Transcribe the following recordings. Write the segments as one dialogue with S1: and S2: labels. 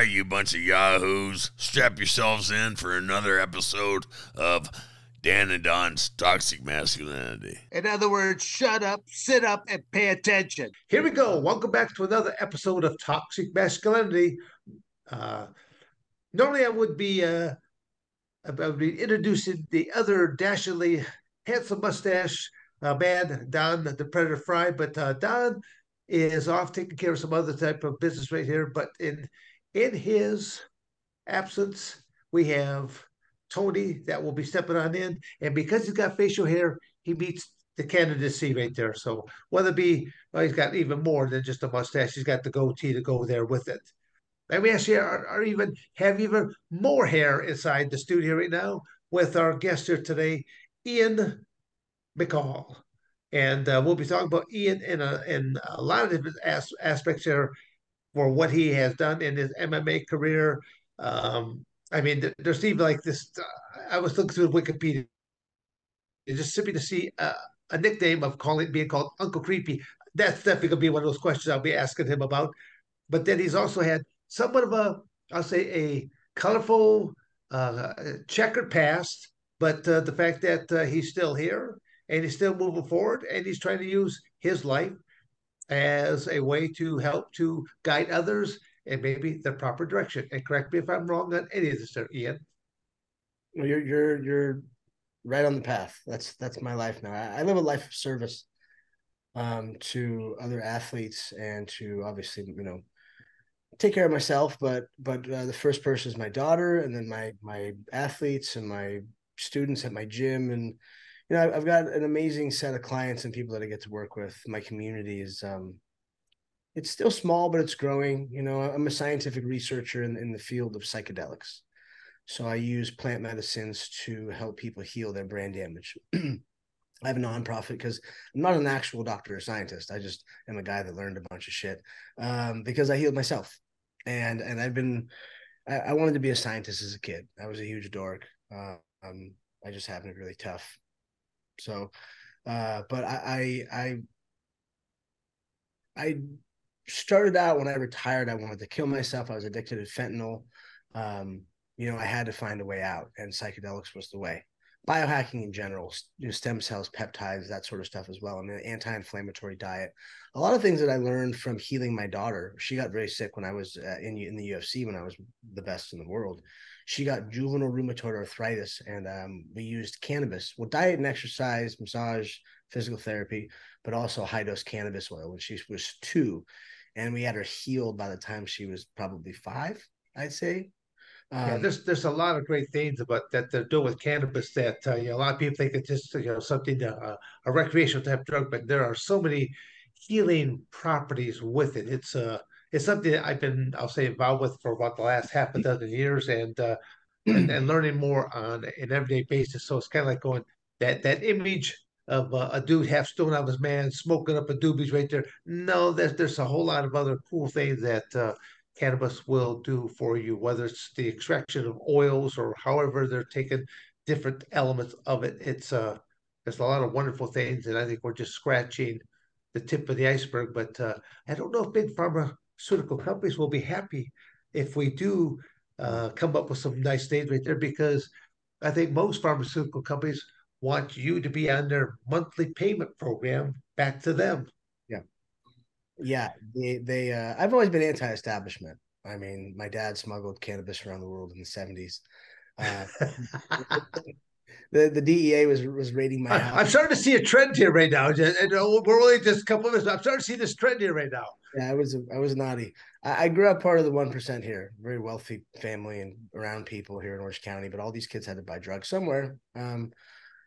S1: right, you bunch of yahoos, strap yourselves in for another episode of Dan and Don's Toxic Masculinity.
S2: In other words, shut up, sit up, and pay attention.
S3: Here we go. Welcome back to another episode of Toxic Masculinity. Uh, normally, I would be uh, I would be introducing the other dashingly handsome mustache uh, man, Don the Predator Frye, but uh, Don is off taking care of some other type of business right here. But in in his absence, we have Tony that will be stepping on in. And because he's got facial hair, he meets the candidacy right there. So whether it be, well, he's got even more than just a mustache, he's got the goatee to go there with it. And we actually are, are even have even more hair inside the studio right now with our guest here today, Ian McCall. And uh, we'll be talking about Ian in a, in a lot of different as- aspects here for what he has done in his MMA career, um, I mean, there's even like this. Uh, I was looking through Wikipedia, it's just simply to see uh, a nickname of calling being called Uncle Creepy. That's definitely gonna be one of those questions I'll be asking him about. But then he's also had somewhat of a, I'll say, a colorful, uh, checkered past. But uh, the fact that uh, he's still here and he's still moving forward, and he's trying to use his life as a way to help to guide others and maybe the proper direction. And correct me if I'm wrong on any of this, there, Ian.
S4: Well, you're you're you're right on the path. That's that's my life now. I, I live a life of service um, to other athletes and to obviously you know take care of myself. But but uh, the first person is my daughter, and then my my athletes and my students at my gym, and you know I've got an amazing set of clients and people that I get to work with. My community is um, it's still small, but it's growing. You know, I'm a scientific researcher in, in the field of psychedelics. So I use plant medicines to help people heal their brain damage. I have a nonprofit because I'm not an actual doctor or scientist. I just am a guy that learned a bunch of shit um, because I healed myself, and and I've been. I, I, wanted to be a scientist as a kid. I was a huge dork. Uh, um, I just happened to be really tough. So, uh, but I, I I started out when I retired, I wanted to kill myself. I was addicted to fentanyl. Um, you know, I had to find a way out, and psychedelics was the way. Biohacking in general, you know, stem cells, peptides, that sort of stuff as well. I mean, anti-inflammatory diet. A lot of things that I learned from healing my daughter. She got very sick when I was uh, in in the UFC when I was the best in the world. She got juvenile rheumatoid arthritis, and um, we used cannabis. Well, diet and exercise, massage, physical therapy, but also high dose cannabis oil when she was two and we had her healed by the time she was probably five, I'd say.
S3: Um, yeah, there's there's a lot of great things about that they're doing with cannabis that uh, you know a lot of people think it's just you know something uh, a recreational type drug, but there are so many healing properties with it. It's uh it's something that I've been I'll say involved with for about the last half a dozen years, and uh, and, and learning more on an everyday basis. So it's kind of like going that that image of uh, a dude half stoned out of his man smoking up a doobies right there. No, there's there's a whole lot of other cool things that uh, cannabis will do for you, whether it's the extraction of oils or however they're taking different elements of it. It's uh there's a lot of wonderful things, and I think we're just scratching the tip of the iceberg. But uh, I don't know if big pharmaceutical companies will be happy if we do uh, come up with some nice things right there, because I think most pharmaceutical companies want you to be on their monthly payment program back to them.
S4: Yeah. Yeah. They, they, uh, I've always been anti establishment. I mean, my dad smuggled cannabis around the world in the 70s. Uh, the, the DEA was was raiding my house.
S3: I'm starting to see a trend here right now. And We're only just a couple of minutes. I'm starting to see this trend here right now.
S4: Yeah, I was I was naughty. I, I grew up part of the one percent here, very wealthy family and around people here in Orange County. But all these kids had to buy drugs somewhere. Um,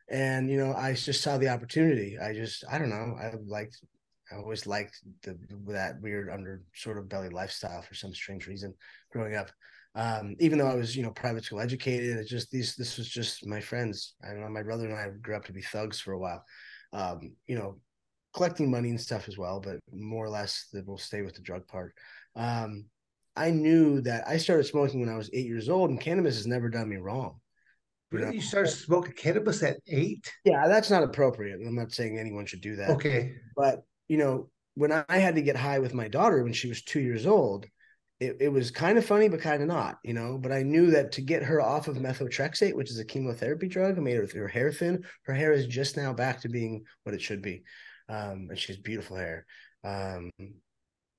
S4: and you know i just saw the opportunity i just i don't know i liked i always liked the that weird under sort of belly lifestyle for some strange reason growing up um, even though i was you know private school educated it just these this was just my friends i don't know my brother and i grew up to be thugs for a while um, you know collecting money and stuff as well but more or less that will stay with the drug part um, i knew that i started smoking when i was eight years old and cannabis has never done me wrong
S3: Really? You, you started smoking cannabis at eight?
S4: Yeah, that's not appropriate. I'm not saying anyone should do that.
S3: Okay.
S4: But, you know, when I had to get high with my daughter when she was two years old, it, it was kind of funny, but kind of not, you know. But I knew that to get her off of methotrexate, which is a chemotherapy drug, made her, her hair thin. Her hair is just now back to being what it should be, um, and she has beautiful hair. Um,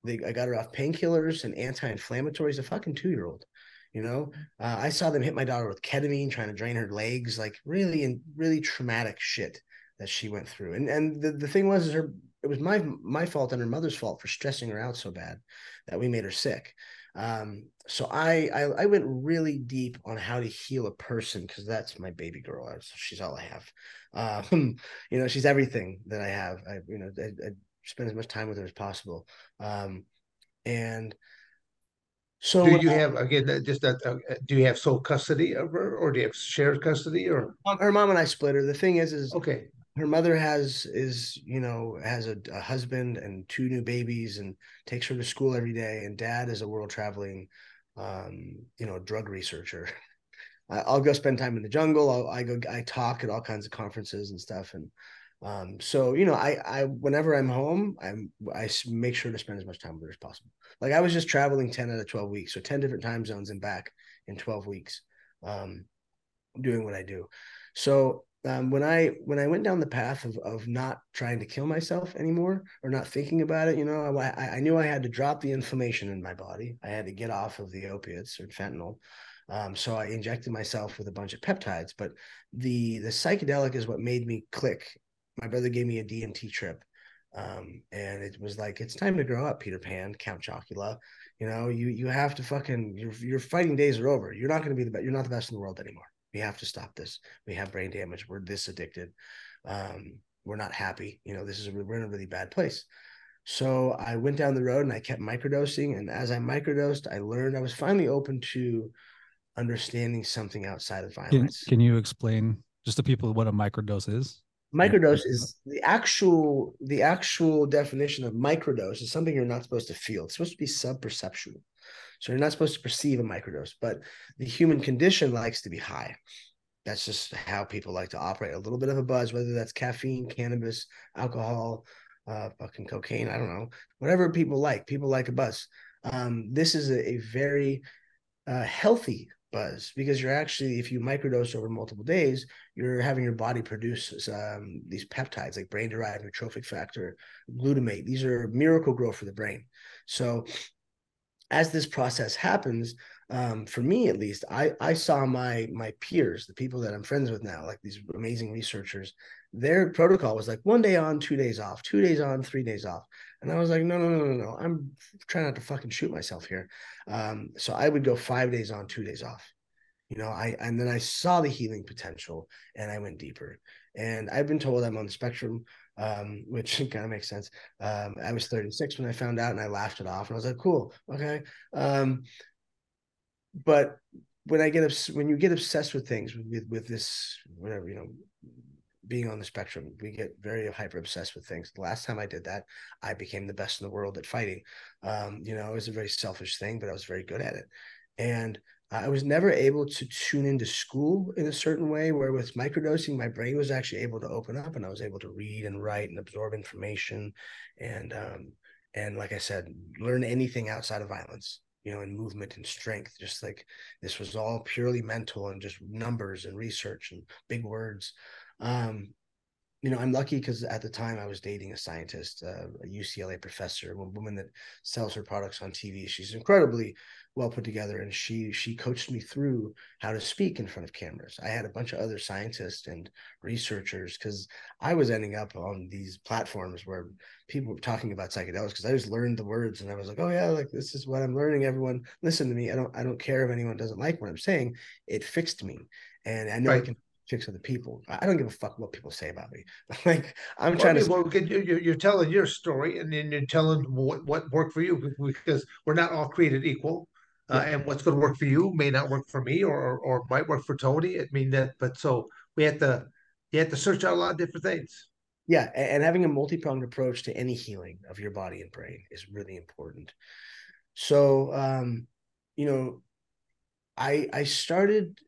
S4: they, I got her off painkillers and anti-inflammatories. A fucking two-year-old, you know. Uh, I saw them hit my daughter with ketamine, trying to drain her legs, like really and really traumatic shit that she went through. And and the, the thing was, is her it was my my fault and her mother's fault for stressing her out so bad that we made her sick. Um, so I, I, I went really deep on how to heal a person because that's my baby girl. She's all I have. Um, you know, she's everything that I have. I you know I, I spend as much time with her as possible. Um, and so
S3: do you have again just that? Uh, do you have sole custody of her, or do you have shared custody, or
S4: her mom and I split her? The thing is, is
S3: okay
S4: her mother has is you know has a, a, husband and two new babies and takes her to school every day and dad is a world traveling um you know drug researcher. I'll go spend time in the jungle. I'll, i go i talk at all kinds of conferences and stuff and um so you know i i whenever i'm home i'm i make sure to spend as much time with her as possible. Like i was just traveling 10 out of 12 weeks so 10 different time zones and back in 12 weeks um doing what i do. So um, when I when I went down the path of of not trying to kill myself anymore or not thinking about it, you know, I, I knew I had to drop the inflammation in my body. I had to get off of the opiates or fentanyl. Um, so I injected myself with a bunch of peptides. But the the psychedelic is what made me click. My brother gave me a DMT trip, um, and it was like it's time to grow up, Peter Pan, Count Chocula. You know, you you have to fucking your your fighting days are over. You're not going to be the best. You're not the best in the world anymore. We have to stop this. We have brain damage. We're this addicted. Um, we're not happy. You know, this is a, we're in a really bad place. So I went down the road and I kept microdosing. And as I microdosed, I learned I was finally open to understanding something outside of violence.
S5: Can, can you explain just to people what a microdose is?
S4: Microdose is the actual the actual definition of microdose is something you're not supposed to feel. It's supposed to be sub-perceptual. So you're not supposed to perceive a microdose, but the human condition likes to be high. That's just how people like to operate. A little bit of a buzz, whether that's caffeine, cannabis, alcohol, uh, fucking cocaine. I don't know. Whatever people like. People like a buzz. Um, this is a, a very uh, healthy buzz because you're actually, if you microdose over multiple days, you're having your body produce um, these peptides like brain derived neurotrophic factor, glutamate. These are Miracle-Gro for the brain. So as this process happens, um, for me at least, I I saw my my peers, the people that I'm friends with now, like these amazing researchers, their protocol was like one day on, two days off, two days on, three days off, and I was like, no, no, no, no, no, I'm trying not to fucking shoot myself here. Um, so I would go five days on, two days off. You know, I and then I saw the healing potential, and I went deeper. And I've been told I'm on the spectrum um, which kind of makes sense. Um, I was 36 when I found out, and I laughed it off, and I was like, "Cool, okay." Um, but when I get when you get obsessed with things with with this whatever you know being on the spectrum we get very hyper obsessed with things the last time i did that i became the best in the world at fighting um, you know it was a very selfish thing but i was very good at it and I was never able to tune into school in a certain way where with microdosing, my brain was actually able to open up and I was able to read and write and absorb information and um, and like I said, learn anything outside of violence, you know, and movement and strength. Just like this was all purely mental and just numbers and research and big words. Um, you know, I'm lucky because at the time I was dating a scientist, uh, a UCLA professor, a woman that sells her products on TV. She's incredibly well put together and she she coached me through how to speak in front of cameras i had a bunch of other scientists and researchers because i was ending up on these platforms where people were talking about psychedelics because i just learned the words and i was like oh yeah like this is what i'm learning everyone listen to me i don't i don't care if anyone doesn't like what i'm saying it fixed me and i know right. i can fix other people. I don't give a fuck what people say about me. like I'm well, trying to.
S3: Well, you're, you're telling your story, and then you're telling what what worked for you because we're not all created equal uh, and what's going to work for you may not work for me or or might work for Tony. I mean that, but so we have to you have to search out a lot of different things.
S4: Yeah, and having a multi-pronged approach to any healing of your body and brain is really important. So, um, you know, I I started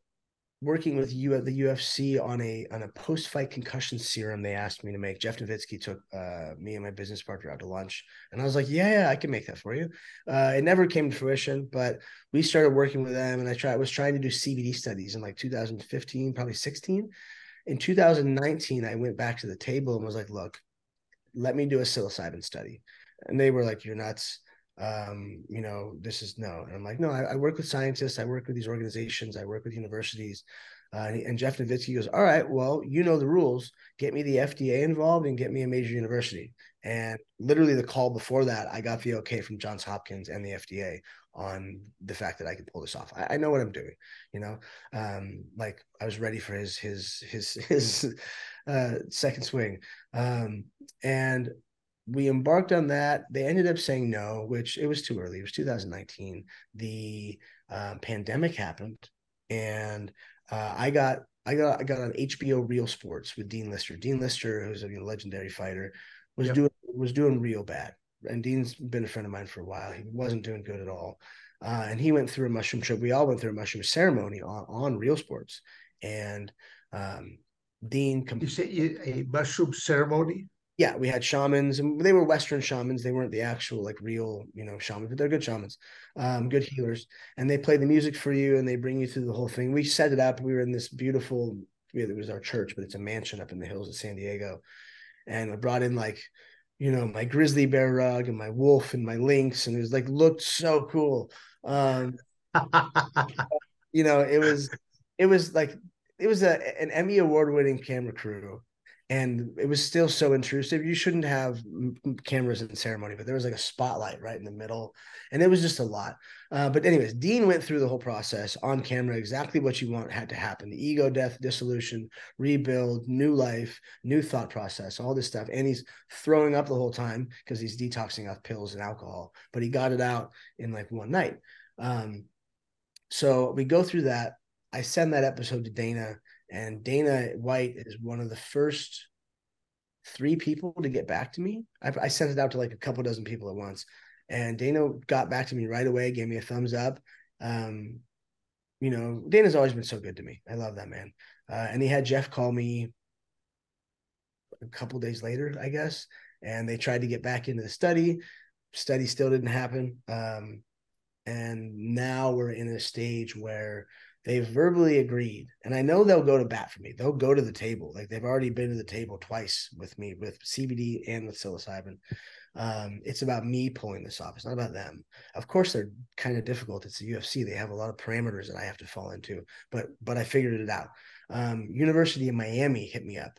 S4: working with you at the UFC on a on a post fight concussion serum they asked me to make. Jeff Novitzky took uh, me and my business partner out to lunch, and I was like, "Yeah, yeah, I can make that for you." Uh, it never came to fruition, but we started working with them, and I tried was trying to do CBD studies in like 2015, probably 16. In 2019, I went back to the table and was like, "Look, let me do a psilocybin study," and they were like, "You're nuts." Um, you know, this is no. And I'm like, no, I, I, work with scientists, I work with these organizations, I work with universities. Uh, and, Jeff Novitzky goes, all right, well, you know the rules. Get me the FDA involved and get me a major university. And literally the call before that, I got the okay from Johns Hopkins and the FDA on the fact that I could pull this off. I, I know what I'm doing, you know. Um, like I was ready for his his his his uh, second swing. Um, and we embarked on that. They ended up saying no, which it was too early. It was 2019. The uh, pandemic happened, and uh, I got I got I got on HBO Real Sports with Dean Lister. Dean Lister, who's a legendary fighter, was yep. doing was doing real bad. And Dean's been a friend of mine for a while. He wasn't doing good at all. Uh, and he went through a mushroom trip. We all went through a mushroom ceremony on, on Real Sports. And um, Dean.
S3: Com- you say a mushroom ceremony?
S4: Yeah, we had shamans, and they were Western shamans. They weren't the actual like real, you know, shamans, but they're good shamans, um, good healers. And they play the music for you, and they bring you through the whole thing. We set it up. We were in this beautiful. It was our church, but it's a mansion up in the hills of San Diego, and I brought in like, you know, my grizzly bear rug and my wolf and my lynx, and it was like looked so cool. Um, you know, it was, it was like it was a an Emmy award winning camera crew and it was still so intrusive. You shouldn't have cameras in ceremony, but there was like a spotlight right in the middle, and it was just a lot. Uh, but anyways, Dean went through the whole process on camera. Exactly what you want had to happen: the ego death, dissolution, rebuild, new life, new thought process, all this stuff. And he's throwing up the whole time because he's detoxing off pills and alcohol. But he got it out in like one night. Um, so we go through that. I send that episode to Dana and Dana White is one of the first three people to get back to me. I, I sent it out to like a couple dozen people at once. And Dana got back to me right away, gave me a thumbs up. Um, you know, Dana's always been so good to me. I love that man. Uh, and he had Jeff call me a couple days later, I guess, and they tried to get back into the study. Study still didn't happen. Um, and now we're in a stage where they've verbally agreed and i know they'll go to bat for me. They'll go to the table like they've already been to the table twice with me with cbd and with psilocybin. Um, it's about me pulling this off it's not about them. Of course they're kind of difficult it's the ufc they have a lot of parameters that i have to fall into but but i figured it out. Um, university of miami hit me up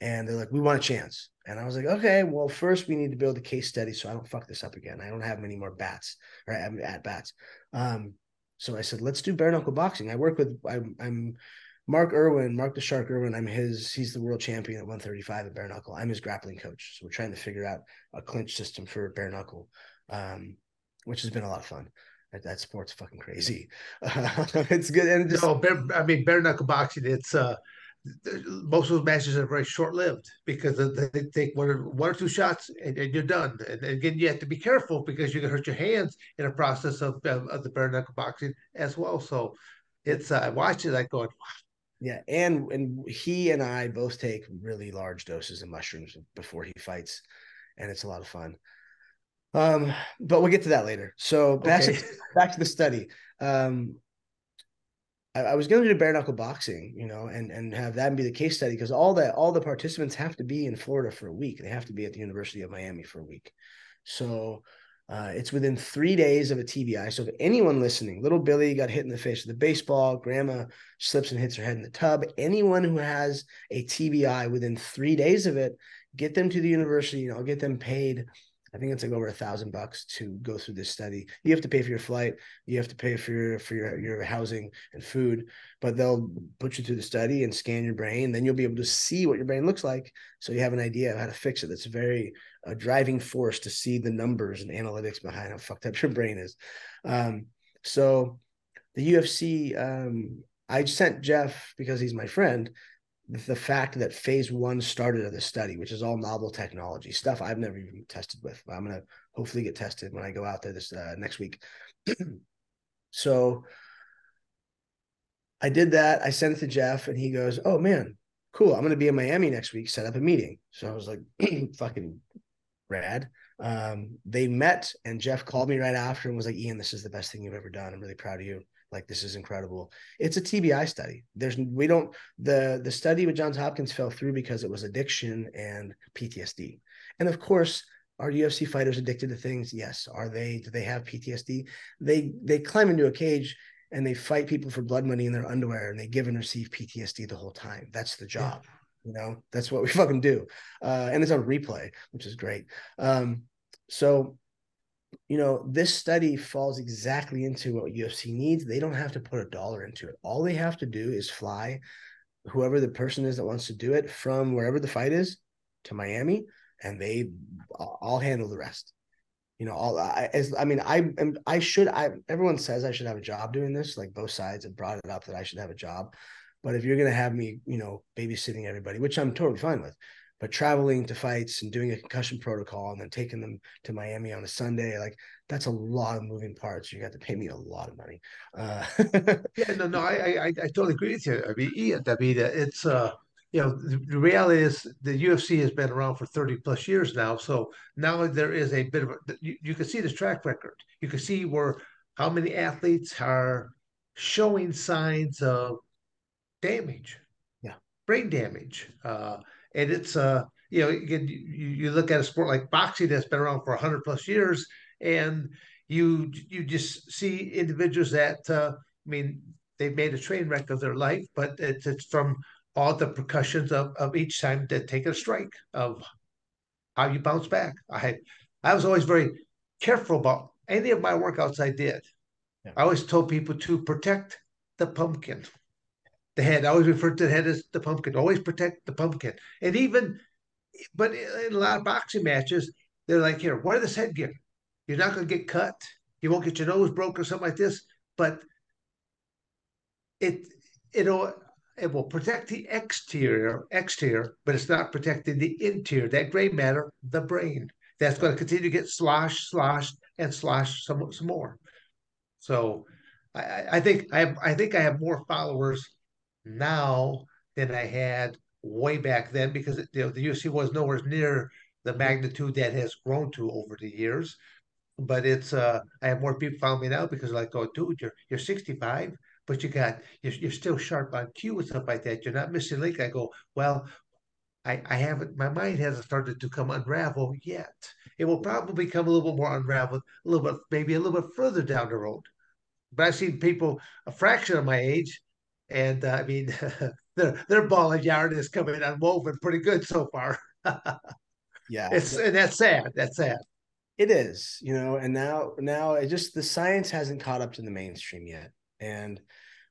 S4: and they're like we want a chance. And i was like okay well first we need to build a case study so i don't fuck this up again. I don't have many more bats or at bats. Um, so I said, let's do bare knuckle boxing. I work with I'm, I'm Mark Irwin, Mark the Shark Irwin. I'm his. He's the world champion at 135 at bare knuckle. I'm his grappling coach. So we're trying to figure out a clinch system for bare knuckle, um, which has been a lot of fun. That, that sport's fucking crazy. Uh, it's good and
S3: just, no, bare, I mean bare knuckle boxing. It's uh most of those matches are very short lived because they take one or, one or two shots and, and, you're done. And again, you have to be careful because you can hurt your hands in a process of, of, of the bare knuckle boxing as well. So it's, uh, I watched it, I wow.
S4: Yeah. And, and he and I both take really large doses of mushrooms before he fights. And it's a lot of fun. Um, but we'll get to that later. So back, okay. to, back to the study. Um, I, I was going to do bare knuckle boxing, you know, and and have that be the case study because all that all the participants have to be in Florida for a week. They have to be at the University of Miami for a week. So uh, it's within three days of a TBI. So if anyone listening, little Billy got hit in the face with a baseball, grandma slips and hits her head in the tub, anyone who has a TBI within three days of it, get them to the university. You know, get them paid I think it's like over a thousand bucks to go through this study. You have to pay for your flight, you have to pay for your for your, your housing and food, but they'll put you through the study and scan your brain. Then you'll be able to see what your brain looks like, so you have an idea of how to fix it. That's very a driving force to see the numbers and analytics behind how fucked up your brain is. Um, so the UFC, um, I sent Jeff because he's my friend the fact that phase one started of the study, which is all novel technology stuff I've never even tested with. I'm gonna hopefully get tested when I go out there this uh, next week. so I did that. I sent it to Jeff, and he goes, "Oh man, cool. I'm to be in Miami next week. Set up a meeting." So I was like, "Fucking rad." Um, they met, and Jeff called me right after and was like, "Ian, this is the best thing you've ever done. I'm really proud of you. Like this is incredible." It's a TBI study. There's we don't the the study with Johns Hopkins fell through because it was addiction and PTSD, and of course. Are UFC fighters addicted to things? Yes. Are they? Do they have PTSD? They they climb into a cage and they fight people for blood money in their underwear and they give and receive PTSD the whole time. That's the job. Yeah. You know, that's what we fucking do. Uh, and it's on replay, which is great. Um, so, you know, this study falls exactly into what UFC needs. They don't have to put a dollar into it. All they have to do is fly whoever the person is that wants to do it from wherever the fight is to Miami, and they I'll handle the rest you know all I, as I mean I am I should I everyone says I should have a job doing this like both sides have brought it up that I should have a job but if you're to have me you know babysitting everybody which I'm totally fine with but traveling to fights and doing a concussion protocol and then taking them to Miami on a Sunday like that's a lot of moving parts you got to pay me a lot of money uh,
S3: yeah no no I, I I totally agree with you I mean mean it's uh you know, the reality is the UFC has been around for 30 plus years now. So now there is a bit of a, you, you can see this track record. You can see where how many athletes are showing signs of damage,
S4: yeah,
S3: brain damage. Uh, and it's, uh, you know, you, you look at a sport like boxing that's been around for 100 plus years, and you you just see individuals that, uh, I mean, they've made a train wreck of their life, but it's, it's from all the percussions of, of each time to take a strike of how you bounce back. I had I was always very careful about any of my workouts I did. Yeah. I always told people to protect the pumpkin. The head. I always refer to the head as the pumpkin. Always protect the pumpkin. And even but in a lot of boxing matches, they're like, here, wear this headgear. You're not gonna get cut. You won't get your nose broke or something like this. But it it'll, it will protect the exterior, exterior, but it's not protecting the interior, that gray matter, the brain. That's going to continue to get sloshed, sloshed, and sloshed some, some more. So I, I think I have I think I have more followers now than I had way back then because you know, the UFC was nowhere near the magnitude that has grown to over the years. But it's uh I have more people following me now because like, oh dude, you're you're 65 but you got you're, you're still sharp on cue and stuff like that. You're not missing link. I go, well, I, I haven't my mind hasn't started to come unravel yet. It will probably come a little bit more unraveled, a little bit, maybe a little bit further down the road. But I've seen people a fraction of my age, and uh, I mean, their their ball of yarn is coming unwoven pretty good so far.
S4: yeah,
S3: it's and that's sad. That's sad.
S4: It is, you know, and now now it just the science hasn't caught up to the mainstream yet, and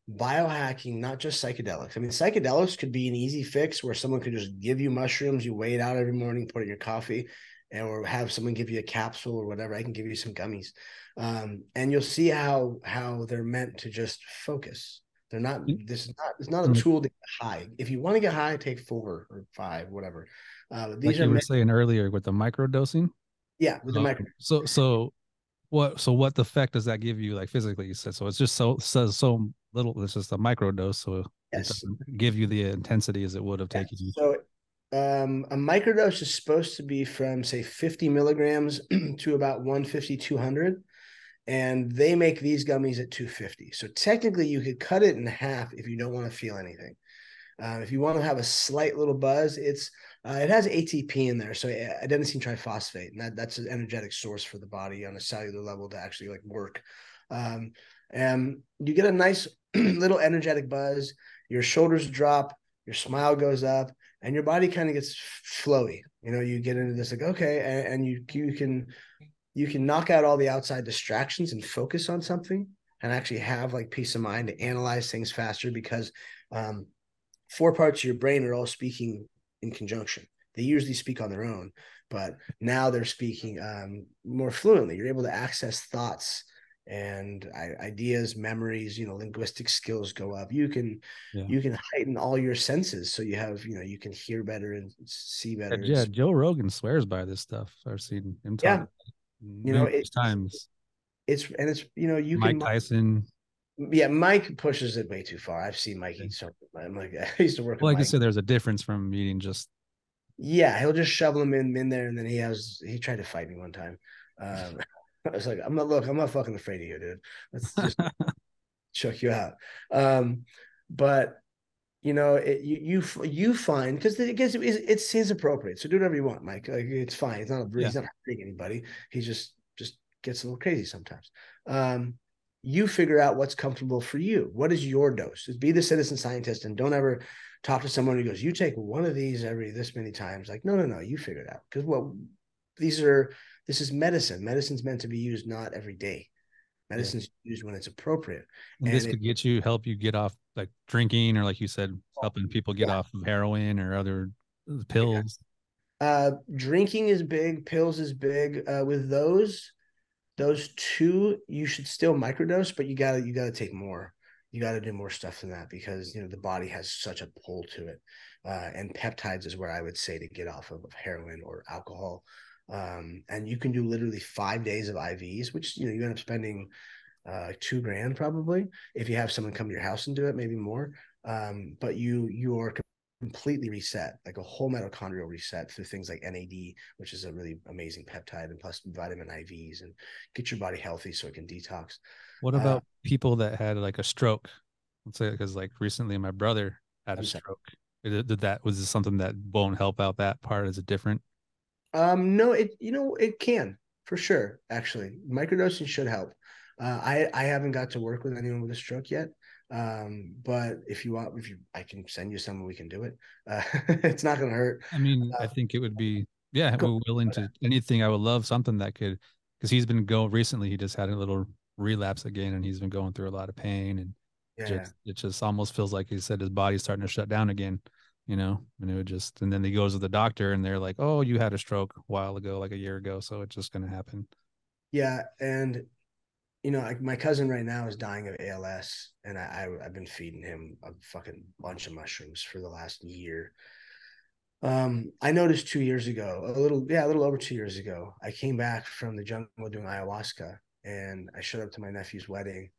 S4: biohacking, not just psychedelics. I mean, psychedelics could be an easy fix where someone could just give you mushrooms, you weigh it out every morning, put it in your coffee, and or have someone give you a capsule or whatever. I can give you some gummies, um, and you'll see how how they're meant to just focus. They're not. This is not. It's not a mm-hmm. tool to get high. If you want to get high, take four or five, whatever.
S5: Uh, these like are you were meant- saying earlier with the micro dosing.
S4: Yeah, with the micro.
S5: So so what so what effect does that give you like physically you said so it's just so says so little it's just a micro dose so yes. give you the intensity as it would have taken you
S4: so um, a microdose is supposed to be from say 50 milligrams to about 150 200 and they make these gummies at 250 so technically you could cut it in half if you don't want to feel anything uh, if you want to have a slight little buzz it's uh, it has ATP in there, so adenosine triphosphate, and that, that's an energetic source for the body on a cellular level to actually like work. Um, and you get a nice little energetic buzz. Your shoulders drop, your smile goes up, and your body kind of gets flowy. You know, you get into this like okay, and, and you you can you can knock out all the outside distractions and focus on something, and actually have like peace of mind to analyze things faster because um, four parts of your brain are all speaking in conjunction. They usually speak on their own, but now they're speaking um, more fluently. You're able to access thoughts and ideas, memories. You know, linguistic skills go up. You can yeah. you can heighten all your senses, so you have you know you can hear better and see better.
S5: Yeah, Joe Rogan swears by this stuff. I've seen him talk. Yeah,
S4: you know, it, times. It's and it's you know you
S5: Mike
S4: can
S5: Tyson.
S4: Yeah, Mike pushes it way too far. I've seen Mike eat so. I'm like, I used to work.
S5: Well, like
S4: Mike.
S5: I said, there's a difference from eating just.
S4: Yeah, he'll just shovel him in in there, and then he has he tried to fight me one time. Um, I was like, I'm not look, I'm not fucking afraid of you, dude. Let's just choke you out. Um, but you know, it, you you you find because it gets it's his appropriate. So do whatever you want, Mike. Like it's fine. It's not a, yeah. he's not hurting anybody. He just just gets a little crazy sometimes. Um, you figure out what's comfortable for you. What is your dose? Just be the citizen scientist and don't ever talk to someone who goes, you take one of these every this many times. Like, no, no, no, you figure it out. Because well, these are this is medicine. Medicine's meant to be used not every day. Medicine's yeah. used when it's appropriate.
S5: And, and this it, could get you help you get off like drinking or like you said, helping people get yeah. off of heroin or other uh, pills.
S4: Uh drinking is big, pills is big. Uh with those, those two you should still microdose, but you gotta you gotta take more. You got to do more stuff than that because you know the body has such a pull to it, uh, and peptides is where I would say to get off of, of heroin or alcohol um, and you can do literally five days of IVs, which you know you end up spending uh, two grand probably if you have someone come to your house and do it, maybe more. Um, but you you are completely reset, like a whole mitochondrial reset through things like NAD, which is a really amazing peptide, and plus vitamin IVs, and get your body healthy so it can detox.
S5: What uh, about uh, people that had like a stroke? Let's say because like recently my brother had a stroke. Did, did that was this something that won't help out that part? Is it different?
S4: Um, no, it you know it can for sure. Actually, microdosing should help. Uh, I I haven't got to work with anyone with a stroke yet. Um, but if you want, if you, I can send you someone. We can do it. Uh, it's not going to hurt.
S5: I mean, uh, I think it would be. Yeah, we're willing to anything. I would love something that could, because he's been going recently. He just had a little relapse again, and he's been going through a lot of pain, and yeah. just, it just almost feels like he said his body's starting to shut down again you know, and it would just, and then he goes to the doctor and they're like, oh, you had a stroke a while ago, like a year ago. So it's just going to happen.
S4: Yeah. And, you know, my cousin right now is dying of ALS and I, I, have been feeding him a fucking bunch of mushrooms for the last year. Um, I noticed two years ago, a little, yeah, a little over two years ago, I came back from the jungle doing ayahuasca and I showed up to my nephew's wedding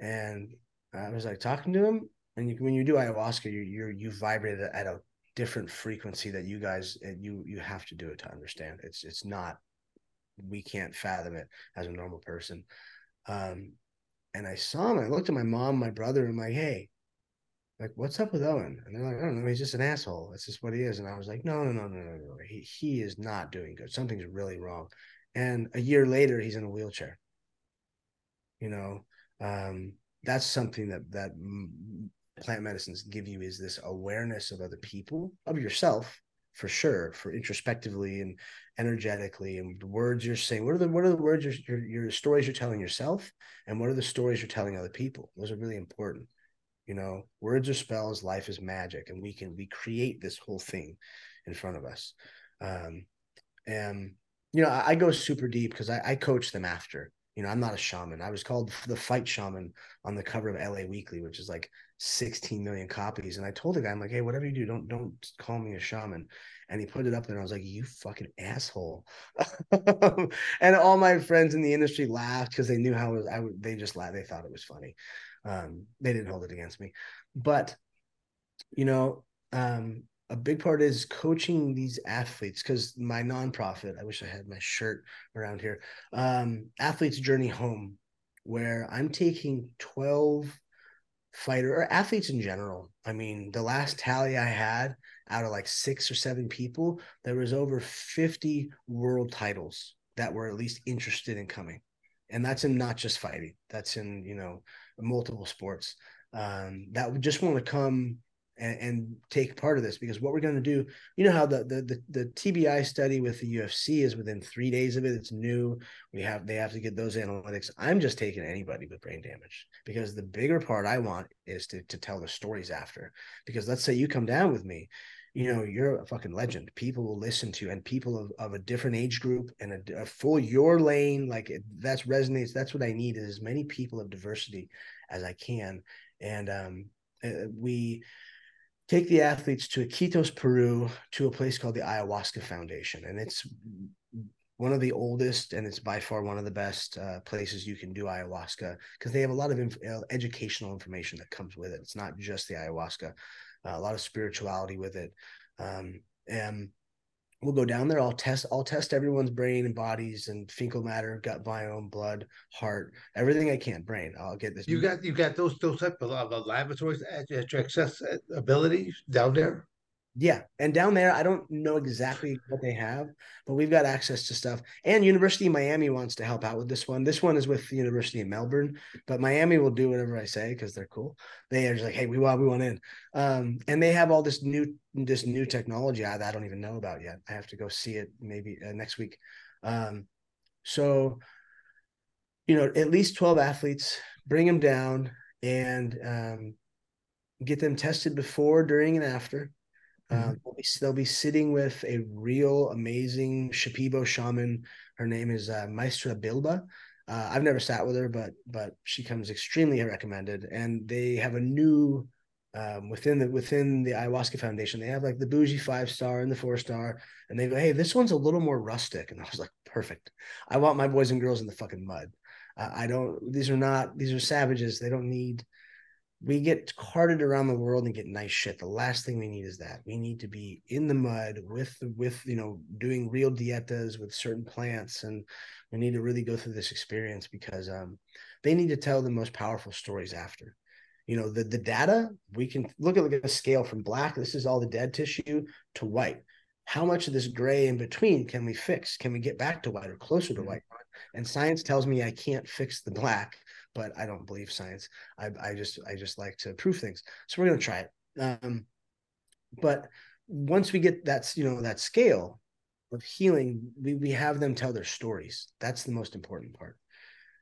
S4: and I was like talking to him and you, when you do ayahuasca, you you you vibrate at a different frequency that you guys you you have to do it to understand. It's it's not we can't fathom it as a normal person. Um, and I saw him. I looked at my mom, my brother, and I'm like, hey, like what's up with Owen? And they're like, I don't know. He's just an asshole. That's just what he is. And I was like, no, no, no, no, no, no. He he is not doing good. Something's really wrong. And a year later, he's in a wheelchair. You know, um, that's something that that plant medicines give you is this awareness of other people, of yourself for sure, for introspectively and energetically, and the words you're saying. What are the what are the words your, your your stories you're telling yourself, and what are the stories you're telling other people? Those are really important. You know, words are spells, life is magic, and we can we create this whole thing in front of us. Um, and you know, I, I go super deep because I, I coach them after you know, I'm not a shaman. I was called the fight shaman on the cover of LA Weekly, which is like 16 million copies. And I told the guy, I'm like, hey, whatever you do, don't don't call me a shaman. And he put it up there, and I was like, you fucking asshole. and all my friends in the industry laughed because they knew how it was. I would they just laughed. They thought it was funny. Um, they didn't hold it against me. But you know, um, a big part is coaching these athletes because my nonprofit, I wish I had my shirt around here, um, Athletes Journey Home, where I'm taking 12 fighter or athletes in general. I mean, the last tally I had out of like six or seven people, there was over 50 world titles that were at least interested in coming. And that's in not just fighting, that's in, you know, multiple sports um, that would just want to come and, and take part of this because what we're going to do, you know how the, the the the TBI study with the UFC is within three days of it. It's new. We have they have to get those analytics. I'm just taking anybody with brain damage because the bigger part I want is to to tell the stories after. Because let's say you come down with me, you know you're a fucking legend people will listen to you and people of, of a different age group and a, a full your lane like it, that's resonates that's what i need is as many people of diversity as i can and um, uh, we take the athletes to Iquitos, Peru, to a place called the Ayahuasca Foundation. And it's one of the oldest, and it's by far one of the best uh, places you can do ayahuasca because they have a lot of inf- uh, educational information that comes with it. It's not just the ayahuasca, uh, a lot of spirituality with it. Um, and we'll go down there. I'll test. I'll test everyone's brain and bodies and fecal matter, gut biome, blood, heart, everything I can. Brain. I'll get this.
S3: You got you got those those type of uh, laboratories uh, uh, at, at your accessibility uh, down there.
S4: Yeah, and down there, I don't know exactly what they have, but we've got access to stuff. And University of Miami wants to help out with this one. This one is with the University of Melbourne, but Miami will do whatever I say because they're cool. They are just like, hey, we want we want in, um, and they have all this new this new technology I, I don't even know about yet. I have to go see it maybe uh, next week. Um, so, you know, at least twelve athletes, bring them down and um, get them tested before, during, and after Mm-hmm. Um, they'll, be, they'll, be, sitting with a real amazing Shipibo shaman. Her name is uh, Maestra Bilba. Uh, I've never sat with her, but but she comes extremely recommended. And they have a new um, within the within the ayahuasca foundation. They have like the bougie five star and the four star, and they go, "Hey, this one's a little more rustic." And I was like, "Perfect. I want my boys and girls in the fucking mud. Uh, I don't. These are not. These are savages. They don't need." We get carted around the world and get nice shit. The last thing we need is that. We need to be in the mud with with you know doing real dietas with certain plants, and we need to really go through this experience because um, they need to tell the most powerful stories after. You know the the data we can look at like a scale from black. This is all the dead tissue to white. How much of this gray in between can we fix? Can we get back to white or closer to mm-hmm. white? And science tells me I can't fix the black but I don't believe science. I, I just I just like to prove things. So we're gonna try it. Um, but once we get that you know that scale of healing, we we have them tell their stories. That's the most important part.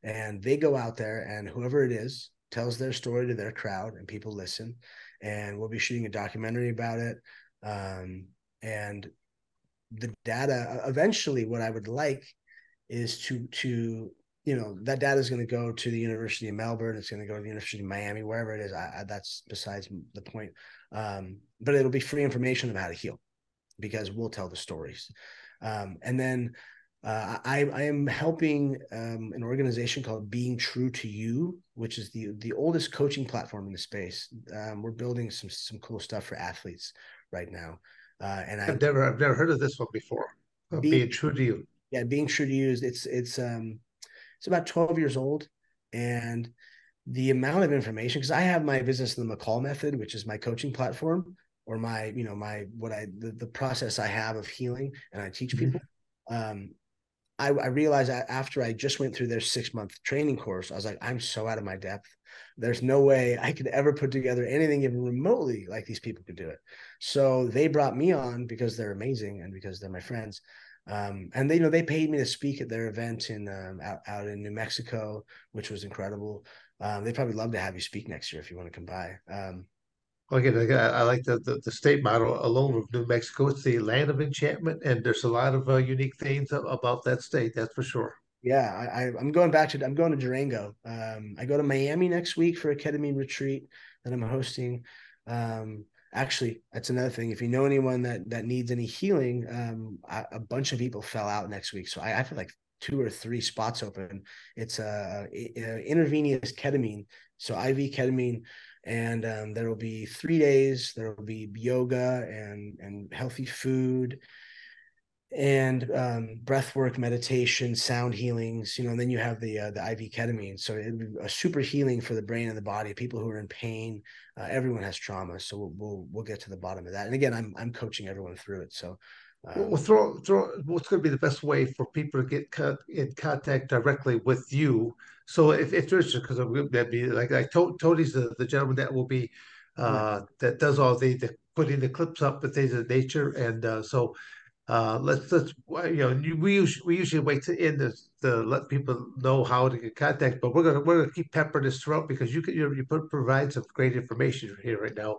S4: And they go out there, and whoever it is tells their story to their crowd, and people listen. And we'll be shooting a documentary about it. Um, and the data eventually, what I would like is to to you know that data is going to go to the University of Melbourne. It's going to go to the University of Miami, wherever it is. I, I, that's besides the point. Um, but it'll be free information about how to heal, because we'll tell the stories. Um, and then uh, I, I, am helping um, an organization called Being True to You, which is the the oldest coaching platform in the space. Um, we're building some some cool stuff for athletes right now. Uh, and
S3: I've I, never I've never heard of this one before. Being, being True to You.
S4: Yeah, Being True to You is it's it's um it's about 12 years old. And the amount of information, because I have my business in the McCall method, which is my coaching platform, or my, you know, my what I the, the process I have of healing and I teach mm-hmm. people. Um, I, I realized that after I just went through their six month training course, I was like, I'm so out of my depth. There's no way I could ever put together anything even remotely like these people could do it. So they brought me on because they're amazing and because they're my friends. Um, and they, you know, they paid me to speak at their event in um, out, out in New Mexico, which was incredible. Um, they'd probably love to have you speak next year if you want to come by. Um,
S3: again, I, I like the, the, the state model alone of New Mexico. It's the land of enchantment, and there's a lot of uh, unique things about that state. That's for sure.
S4: Yeah, I, I, am going back to I'm going to Durango. Um, I go to Miami next week for a ketamine retreat that I'm hosting. Um, actually that's another thing. If you know anyone that that needs any healing um I, a bunch of people fell out next week. So i, I feel like two or three spots open. It's a, a intravenous ketamine. So iv ketamine and um, there will be three days. There will be yoga and and healthy food and um, breath work, meditation, sound healings, you know, and then you have the uh, the IV ketamine. So it'd be a super healing for the brain and the body. People who are in pain, uh, everyone has trauma, so we'll, we'll, we'll get to the bottom of that. And again, I'm I'm coaching everyone through it. So
S3: um, we'll throw throw what's going to be the best way for people to get cut in contact directly with you. So if, if there's because I would that'd be like like Tony's the, the gentleman that will be uh, that does all the, the putting the clips up and things of nature, and uh, so uh, let's let's you know we usually we usually wait to end this to let people know how to get contact, but we're gonna we're gonna keep peppering this throughout because you can you, you provide some great information here right now,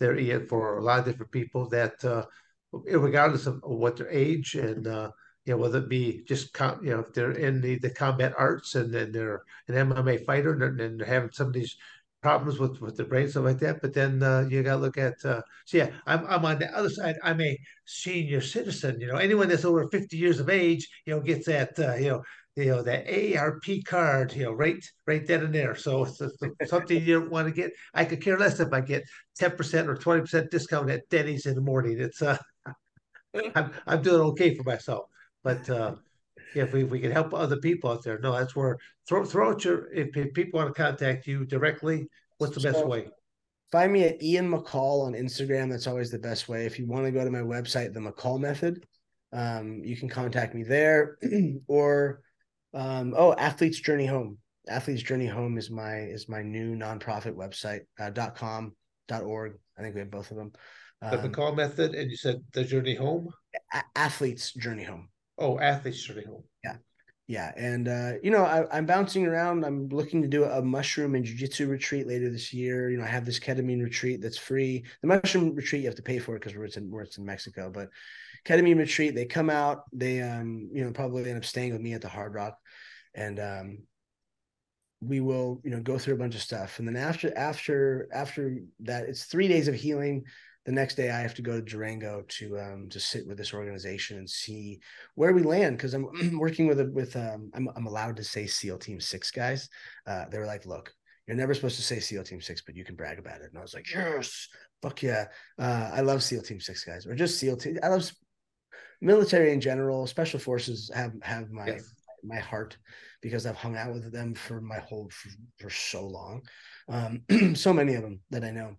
S3: there Ian for a lot of different people that uh, regardless of what their age and uh, you know whether it be just com- you know if they're in the, the combat arts and then they're an MMA fighter and they're, and they're having some of these problems with with the brain stuff like that. But then uh, you got to look at uh, so yeah, I'm I'm on the other side. I'm a senior citizen. You know, anyone that's over 50 years of age, you know, gets that uh, you know you know that ARP card, you know, right right then and there. So it's, something you don't want to get. I could care less if I get 10% or 20% discount at Denny's in the morning. It's uh I'm I'm doing okay for myself. But uh if we, if we can help other people out there, no, that's where throw throw out your if, if people want to contact you directly, what's the best way?
S4: Find me at Ian McCall on Instagram. That's always the best way. If you want to go to my website, the McCall Method, um, you can contact me there. or um, oh, Athletes Journey Home. Athletes Journey Home is my is my new nonprofit website. Uh, dot com dot org. I think we have both of them.
S3: The
S4: Um,
S3: McCall method, and you said the journey home.
S4: A- Athletes Journey Home.
S3: Oh, athletes journey home.
S4: Yeah, Yeah. and uh, you know, I, I'm bouncing around. I'm looking to do a mushroom and jujitsu retreat later this year. You know, I have this ketamine retreat that's free. The mushroom retreat you have to pay for it because we're in in Mexico, but ketamine retreat they come out. They um you know probably end up staying with me at the Hard Rock, and um we will you know go through a bunch of stuff, and then after after after that, it's three days of healing. The next day, I have to go to Durango to um to sit with this organization and see where we land because I'm working with a with um I'm I'm allowed to say SEAL Team Six guys. Uh, they were like, look, you're never supposed to say SEAL Team Six, but you can brag about it. And I was like, yes, fuck yeah. Uh, I love SEAL Team Six guys, or just SEAL Team. I love military in general. Special forces have have my
S3: Yes.
S4: my heart because I've hung out with them for my whole for, for so long. Um, so many of them that I know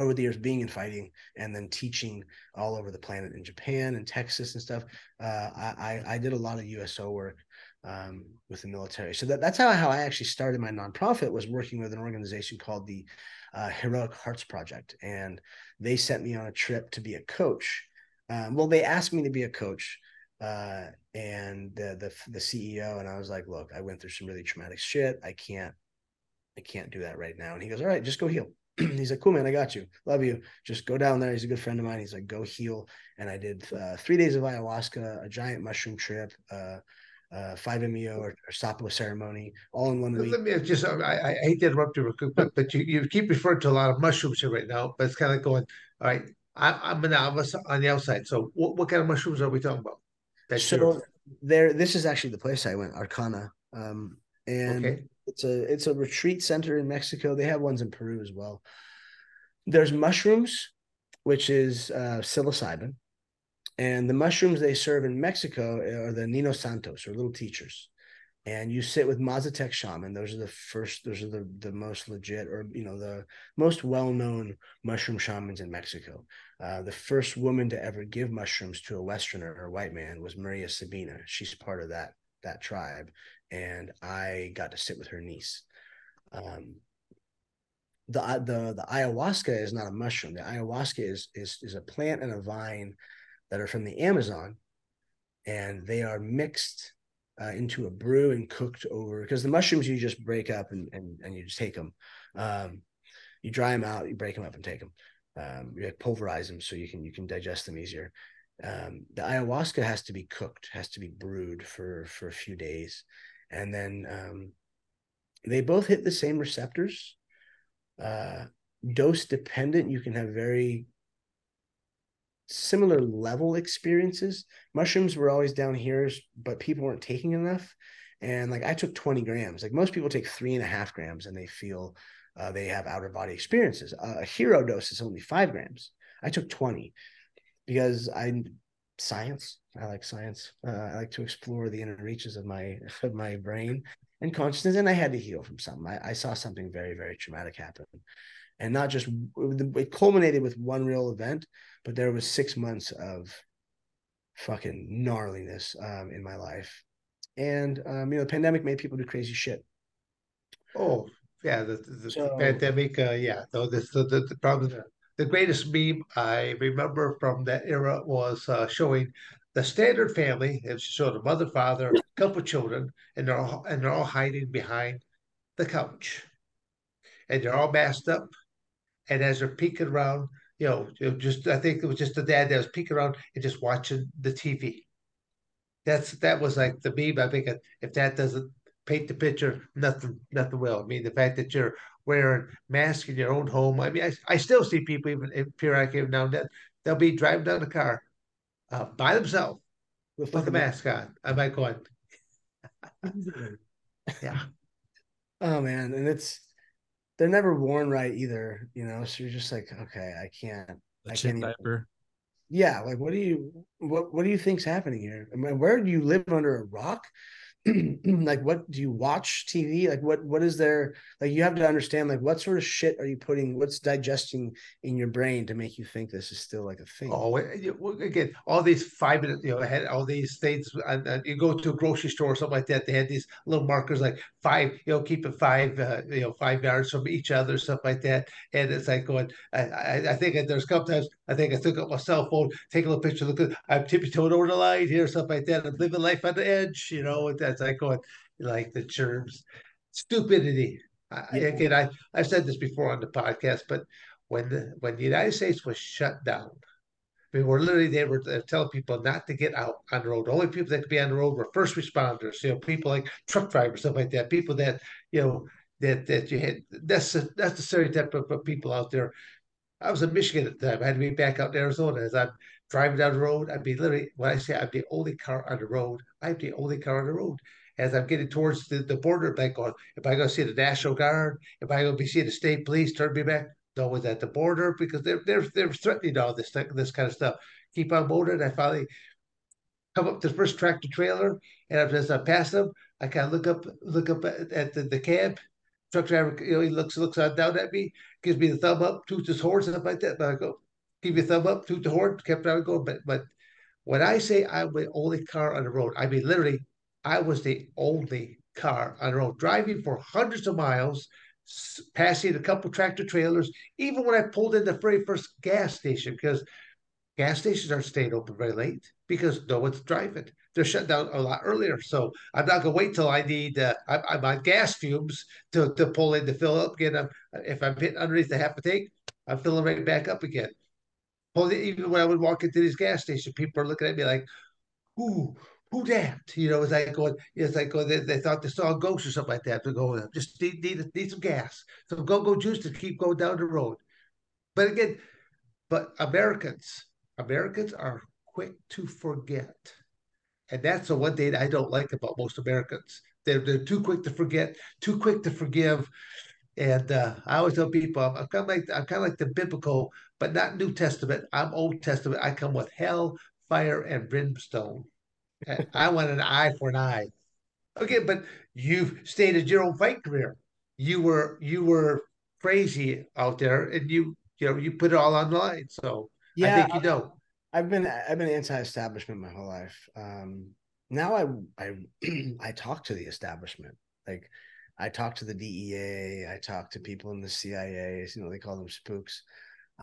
S4: over the years being in fighting and then teaching all over the planet in Japan and Texas and stuff. Uh, I, I did a lot of USO work um, with the military. So that, that's how how I actually started my nonprofit was working with an organization called the uh, Heroic Hearts Project, and they sent me on a trip to be a coach. Um, well, they asked me to be a coach, uh, and the, the the CEO and I was like, look, I went through some really traumatic shit. I can't I can't do that right now. And he goes, all right, just go heal. He's like, cool, man, I got you. Love you. Just go down there. He's a good friend of mine. He's like, go heal. And I did uh, three days of ayahuasca, a giant mushroom trip, uh, uh, 5-MeO or, or Sapo ceremony, all in one week.
S3: Let me just, I, I hate to interrupt you real quick, but, but you, you keep referring to a lot of mushrooms here right now, but it's kind of going, all right, I, I'm a novice on the outside. So what, what kind of mushrooms are we talking about? That's
S4: so
S3: yours.
S4: there, this is actually the place I went, Arcana. Um, and
S3: okay.
S4: It's a it's a retreat center in Mexico. They have ones in Peru as well. There's mushrooms, which is uh, psilocybin, and the mushrooms they serve in Mexico are the Nino Santos or little teachers. And you sit with Mazatec shaman. Those are the first. Those are the the most legit, or you know, the most well known mushroom shamans in Mexico. Uh, the first woman to ever give mushrooms to a Westerner or white man was Maria Sabina. She's part of that that tribe, and I got to sit with her niece. Um, the the the ayahuasca is not a mushroom. The ayahuasca is is is a plant and a vine that are from the Amazon, and they are mixed uh, into a brew and cooked over. Because the mushrooms you just break up and and and you just take them. Um, you dry them out, you break them up and take them. Um, you pulverize them so you can you can digest them easier. Um, the ayahuasca has to be cooked, has to be brewed for for a few days, and then um, they both hit the same receptors. Uh, dose dependent, you can have very similar level experiences. Mushrooms were always down here, but people weren't taking enough. And like I took 20 grams. Like most people take three and a half grams and they feel uh, they have outer body experiences. Uh, a hero dose is only five grams. I took 20 because I science. I like science. Uh, I like to explore the inner reaches of my of my brain and consciousness. And I had to heal from something. I, I saw something very very traumatic happen, and not just it culminated with one real event, but there was six months of fucking gnarliness um, in my life, and um, you know the pandemic made people do crazy shit.
S3: Oh yeah, the, the
S4: So-
S3: pandemic. Uh, yeah, though the, the the the problem. The greatest meme I remember from that era was uh, showing the standard family. It showed a mother, father, couple children, and they're all and they're all hiding behind the couch, and they're all masked up. And as they're peeking around, you know, just I think it was just the dad that was peeking around and just watching the TV. That's that was like the meme. I think if that doesn't paint the picture, nothing nothing will. I mean, the fact that you're wearing masks in your own home. I mean, I, I still see people even if periodically now and then they'll be driving down the car uh, by themselves with, with a mask on. I might go on. yeah.
S4: Oh man, and it's they're never worn right either, you know. So you're just like, okay, I can't.
S5: The
S4: I
S5: chin
S4: can't even- yeah, like what do you what what do you think's happening here? I mean, where do you live under a rock? like what do you watch TV? Like what what is there like you have to understand like what sort of shit are you putting what's digesting in your brain to make you think this is still like a thing?
S3: Oh, again, all these five minutes, you know, had all these things. And, and you go to a grocery store or something like that. They had these little markers like five, you know, keep it five, uh, you know, five yards from each other, stuff like that. And it's like going. I, I, I think there's sometimes I think I took up my cell phone, take a little picture, look. I'm tippy toed over the line here, stuff like that. I'm living life on the edge, you know. And that's call it, like the germs, stupidity. I, Again, I I've said this before on the podcast, but when the when the United States was shut down. we were literally they were telling people not to get out on the road. The only people that could be on the road were first responders, you know, people like truck drivers, stuff like that. People that you know that that you had that's a, stereotype of, of people out there. I was in Michigan at the time. I had to be back out in Arizona. As I'm driving down the road, I'd be literally when I say I'm the only car on the road, I'm the only car on the road. As I'm getting towards the, the border, I'm going, if I go see the National Guard, if I go be see the state police, turn me back. No one's at the border because they're they're they're threatening all this this kind of stuff. Keep on motoring. I finally come up to the first tractor trailer, and as I pass them, I kind of look up look up at, at the, the cab. Truck driver, you know, he looks looks down at me, gives me the thumb up, toots his horn, stuff like that. But I go, give you a thumb up, toot the horn, kept on going. But but when I say I'm the only car on the road, I mean literally, I was the only car on the road, driving for hundreds of miles, passing a couple tractor trailers. Even when I pulled in the very first gas station, because gas stations aren't staying open very late because no one's driving. They're shut down a lot earlier. So I'm not gonna wait till I need. Uh, I'm, I'm on gas fumes to, to pull in to fill up again. I'm, if I'm hitting underneath the half a tank, I'm filling right back up again. Well, even when I would walk into these gas stations, people are looking at me like, "Who, who that?" You know, it's like going, it's like going, they, they thought they saw a ghost or something like that. To go, just need need, need some gas, some go go juice to keep going down the road. But again, but Americans, Americans are quick to forget, and that's the one thing I don't like about most Americans. They're they're too quick to forget, too quick to forgive. And uh, I always tell people, I'm, kind of like I'm kind of like the biblical, but not New Testament. I'm Old Testament. I come with hell, fire, and brimstone. And I want an eye for an eye. Okay, but you've stated your own fight career. You were you were crazy out there, and you you know you put it all on the line. So I think you know.
S4: I've been I've been anti-establishment my whole life. Um, now I I I talk to the establishment. Like I talk to the DEA. I talk to people in the CIA. You know they call them spooks.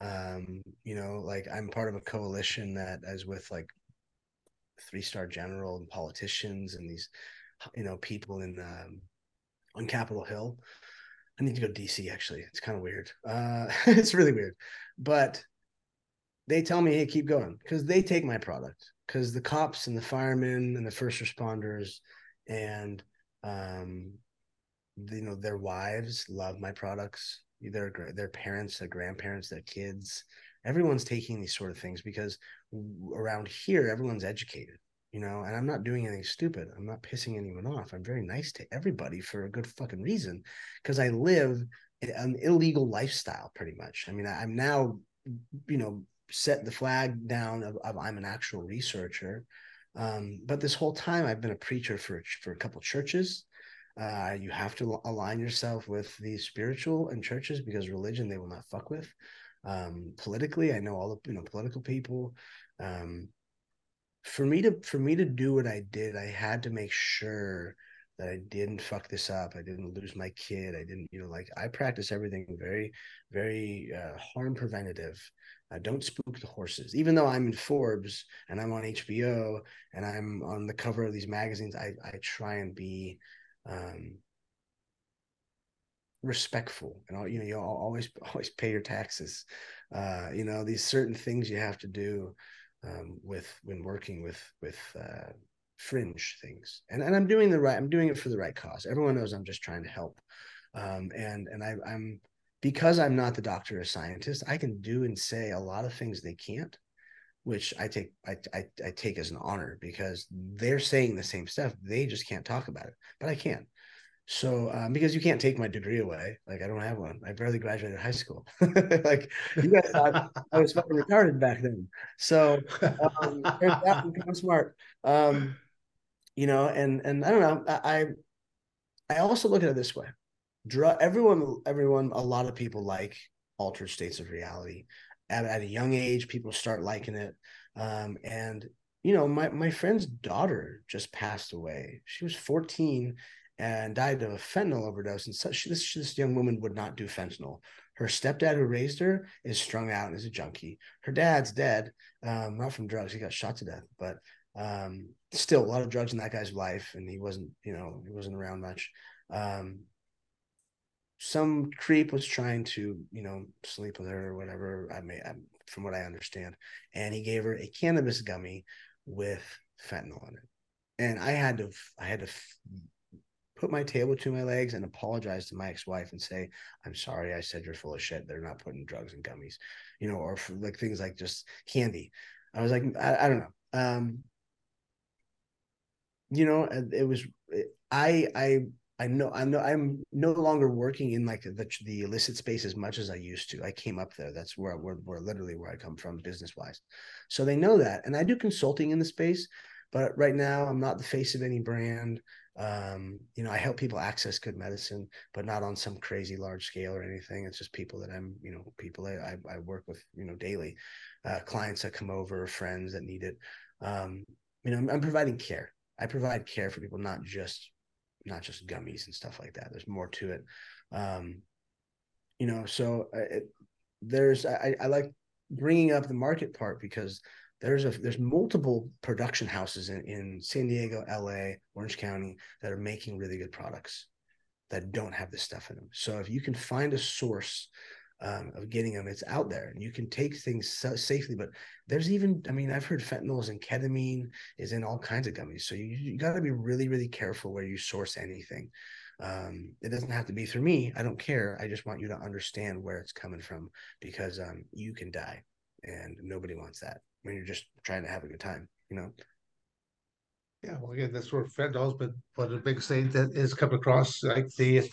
S4: Um, you know, like I'm part of a coalition that is with like three star general and politicians and these you know people in um, on Capitol Hill. I need to go to DC actually. It's kind of weird. Uh, it's really weird, but they tell me, hey, keep going because they take my product. Because the cops and the firemen and the first responders and um, you know their wives love my products. Their their parents, their grandparents, their kids. Everyone's taking these sort of things because around here everyone's educated, you know. And I'm not doing anything stupid. I'm not pissing anyone off. I'm very nice to everybody for a good fucking reason because I live an illegal lifestyle pretty much. I mean, I'm now, you know, set the flag down of, of I'm an actual researcher. Um, but this whole time I've been a preacher for for a couple churches. Uh, you have to align yourself with the spiritual and churches because religion they will not fuck with. Um, politically, I know all the you know political people. Um, for me to for me to do what I did, I had to make sure that I didn't fuck this up. I didn't lose my kid. I didn't, you know, like I practice everything very, very uh, harm preventative. I don't spook the horses. Even though I'm in Forbes and I'm on HBO and I'm on the cover of these magazines, I, I try and be um, respectful. And you know, you always always pay your taxes. Uh, you know, these certain things you have to do um, with when working with with uh, fringe things and, and i'm doing the right i'm doing it for the right cause everyone knows i'm just trying to help Um, and and I, I'm because I'm not the doctor or scientist, I can do and say a lot of things they can't, which I take I, I, I take as an honor because they're saying the same stuff. They just can't talk about it, but I can. So um, because you can't take my degree away, like I don't have one. I barely graduated high school. like you guys thought I was fucking retarded back then. So um, I'm smart. Um, you know, and and I don't know. I I also look at it this way. Everyone, everyone, a lot of people like altered states of reality. At, at a young age, people start liking it. Um, and you know, my my friend's daughter just passed away. She was 14 and died of a fentanyl overdose. And such this this young woman would not do fentanyl. Her stepdad, who raised her, is strung out and is a junkie. Her dad's dead, um, not from drugs. He got shot to death, but um, still a lot of drugs in that guy's life, and he wasn't, you know, he wasn't around much. Um, some creep was trying to, you know, sleep with her or whatever. I may, from what I understand, and he gave her a cannabis gummy with fentanyl in it, and I had to, I had to put my tail between my legs and apologize to my ex-wife and say, I'm sorry, I said you're full of shit. They're not putting drugs in gummies, you know, or like things like just candy. I was like, I, I don't know. Um, you know, it was I I I know I know I'm no longer working in like the the illicit space as much as I used to. I came up there. That's where where, where literally where I come from business wise. So they know that, and I do consulting in the space. But right now, I'm not the face of any brand. Um, you know, I help people access good medicine, but not on some crazy large scale or anything. It's just people that I'm, you know, people I, I work with, you know, daily, uh, clients that come over, friends that need it. Um, you know, I'm, I'm providing care. I provide care for people, not just not just gummies and stuff like that. There's more to it. Um, you know, so uh, it, there's I, I like bringing up the market part because there's a there's multiple production houses in, in San Diego, LA, Orange County that are making really good products that don't have this stuff in them. So if you can find a source um, of getting them. It's out there, and you can take things so safely. But there's even, I mean, I've heard fentanyl and ketamine is in all kinds of gummies. So you, you got to be really, really careful where you source anything. Um, it doesn't have to be through me. I don't care. I just want you to understand where it's coming from because um, you can die, and nobody wants that when you're just trying to have a good time. You know.
S3: Yeah, well, again, that's where fentanyl's been one of the big things that is coming across like the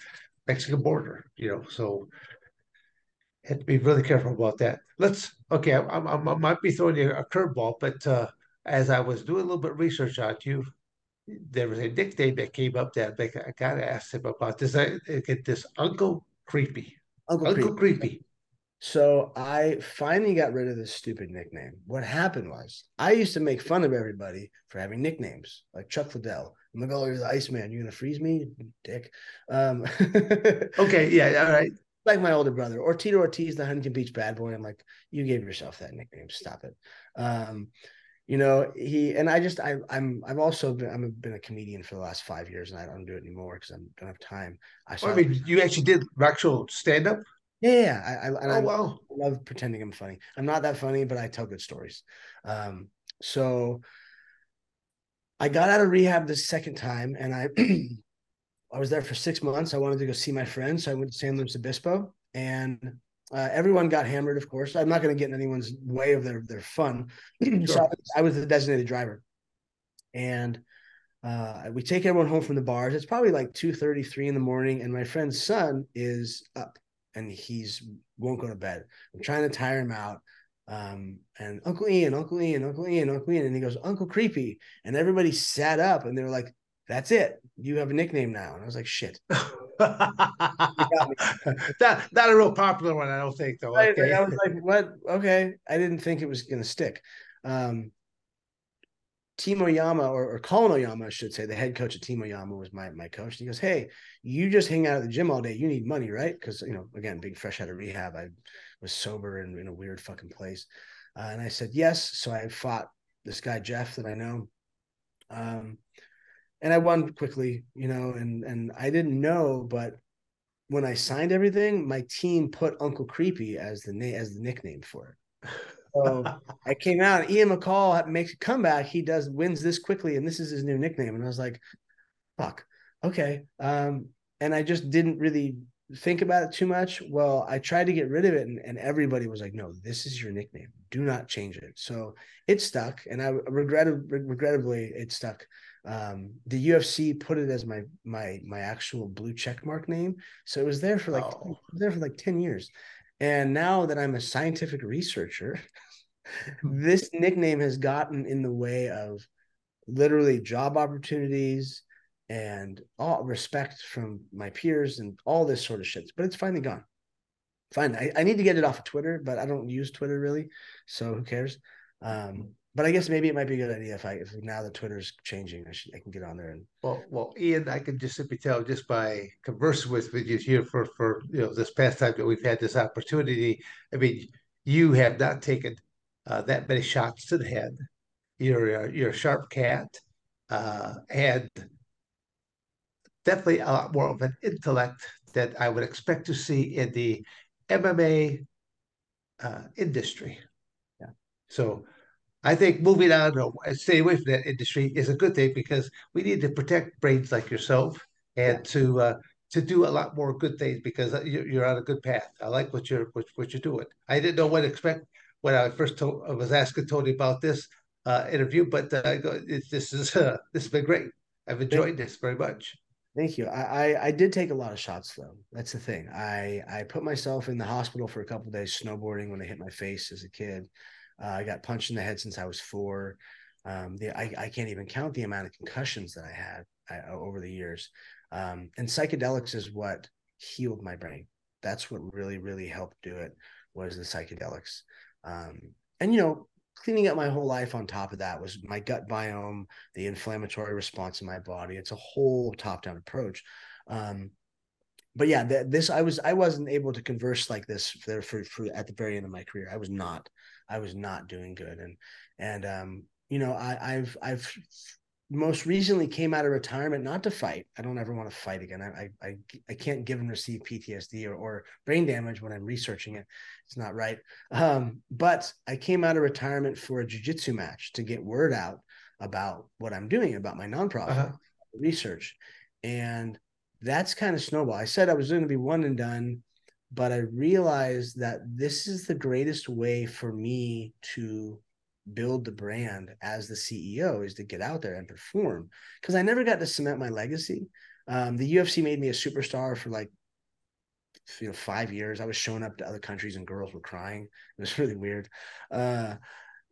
S3: Mexican border. You know, so had to be really careful about that. Let's okay. I, I, I might be throwing you a curveball, but uh, as I was doing a little bit of research on you, there was a nickname that came up that I got to ask him about this. I get this Uncle Creepy. Uncle, Uncle Creepy. Creepy.
S4: So I finally got rid of this stupid nickname. What happened was I used to make fun of everybody for having nicknames like Chuck Liddell. I'm like, oh, you're the Iceman. You're gonna freeze me, dick. Um,
S3: okay, yeah, all right
S4: like my older brother or Tito Ortiz, the Huntington Beach bad boy. I'm like, you gave yourself that nickname. Stop it. Um, you know, he and I just I I'm I've also been I've been a comedian for the last five years and I don't do it anymore because I don't have time.
S3: I, saw, I mean, you actually did actual stand up.
S4: Yeah, yeah. I, I, and
S3: oh,
S4: I,
S3: wow.
S4: I love pretending I'm funny. I'm not that funny, but I tell good stories. Um, so I got out of rehab the second time, and I I was there for six months. I wanted to go see my friends. So I went to San Luis Obispo and uh, everyone got hammered, of course. I'm not going to get in anyone's way of their, their fun. Sure. so I was the designated driver. And uh, we take everyone home from the bars. It's probably like 2.33 in the morning. And my friend's son is up and he's won't go to bed. I'm trying to tire him out. Um, and Uncle Ian, Uncle Ian, Uncle Ian, Uncle Ian. And he goes, Uncle Creepy. And everybody sat up and they were like, that's it. You have a nickname now. And I was like, shit.
S3: not, not a real popular one, I don't think, though.
S4: Okay. I, I was like, what? Okay. I didn't think it was going to stick. Um, Team Oyama or, or Colin Oyama, I should say, the head coach of Team Oyama was my my coach. He goes, Hey, you just hang out at the gym all day. You need money, right? Because you know, again, being fresh out of rehab, I was sober and in a weird fucking place. Uh, and I said yes. So I fought this guy Jeff that I know. Um, and I won quickly, you know, and and I didn't know, but when I signed everything, my team put Uncle Creepy as the name as the nickname for it. So I came out. Ian McCall makes a comeback. He does wins this quickly, and this is his new nickname. And I was like, "Fuck, okay." Um, and I just didn't really think about it too much. Well, I tried to get rid of it, and, and everybody was like, "No, this is your nickname. Do not change it." So it stuck, and I regretted regrettably it stuck. Um, the UFC put it as my my my actual blue check mark name, so it was there for like oh. there for like ten years. And now that I'm a scientific researcher, this nickname has gotten in the way of literally job opportunities and all respect from my peers and all this sort of shit. But it's finally gone. Fine. I, I need to get it off of Twitter, but I don't use Twitter really. So who cares? Um, but I guess maybe it might be a good idea if I if now that Twitter's changing, I should I can get on there and
S3: well well Ian, I can just simply tell just by conversing with you here for for you know this past time that we've had this opportunity. I mean, you have not taken uh, that many shots to the head. You're you're a sharp cat, uh, and definitely a lot more of an intellect that I would expect to see in the MMA uh, industry.
S4: Yeah.
S3: So I think moving on or stay away from that industry is a good thing because we need to protect brains like yourself and to uh, to do a lot more good things because you're on a good path. I like what you're what, what you're doing. I didn't know what to expect when I first told, I was asking Tony about this uh, interview, but uh, this is uh, this has been great. I've enjoyed this very much.
S4: Thank you. I, I, I did take a lot of shots though. That's the thing. I I put myself in the hospital for a couple days snowboarding when I hit my face as a kid. Uh, I got punched in the head since I was four. Um, the I, I can't even count the amount of concussions that I had I, uh, over the years. Um, and psychedelics is what healed my brain. That's what really really helped do it was the psychedelics. Um, and you know, cleaning up my whole life on top of that was my gut biome, the inflammatory response in my body. It's a whole top-down approach. Um, but yeah, th- this I was I wasn't able to converse like this for, for, for at the very end of my career. I was not I was not doing good, and and um, you know I, I've I've most recently came out of retirement not to fight. I don't ever want to fight again. I I I can't give and receive PTSD or, or brain damage when I'm researching it. It's not right. Um, but I came out of retirement for a jujitsu match to get word out about what I'm doing about my nonprofit uh-huh. research, and that's kind of snowball. I said I was going to be one and done, but I realized that this is the greatest way for me to build the brand as the CEO is to get out there and perform because I never got to cement my legacy. Um, the UFC made me a superstar for like you know five years. I was showing up to other countries and girls were crying. It was really weird. Uh,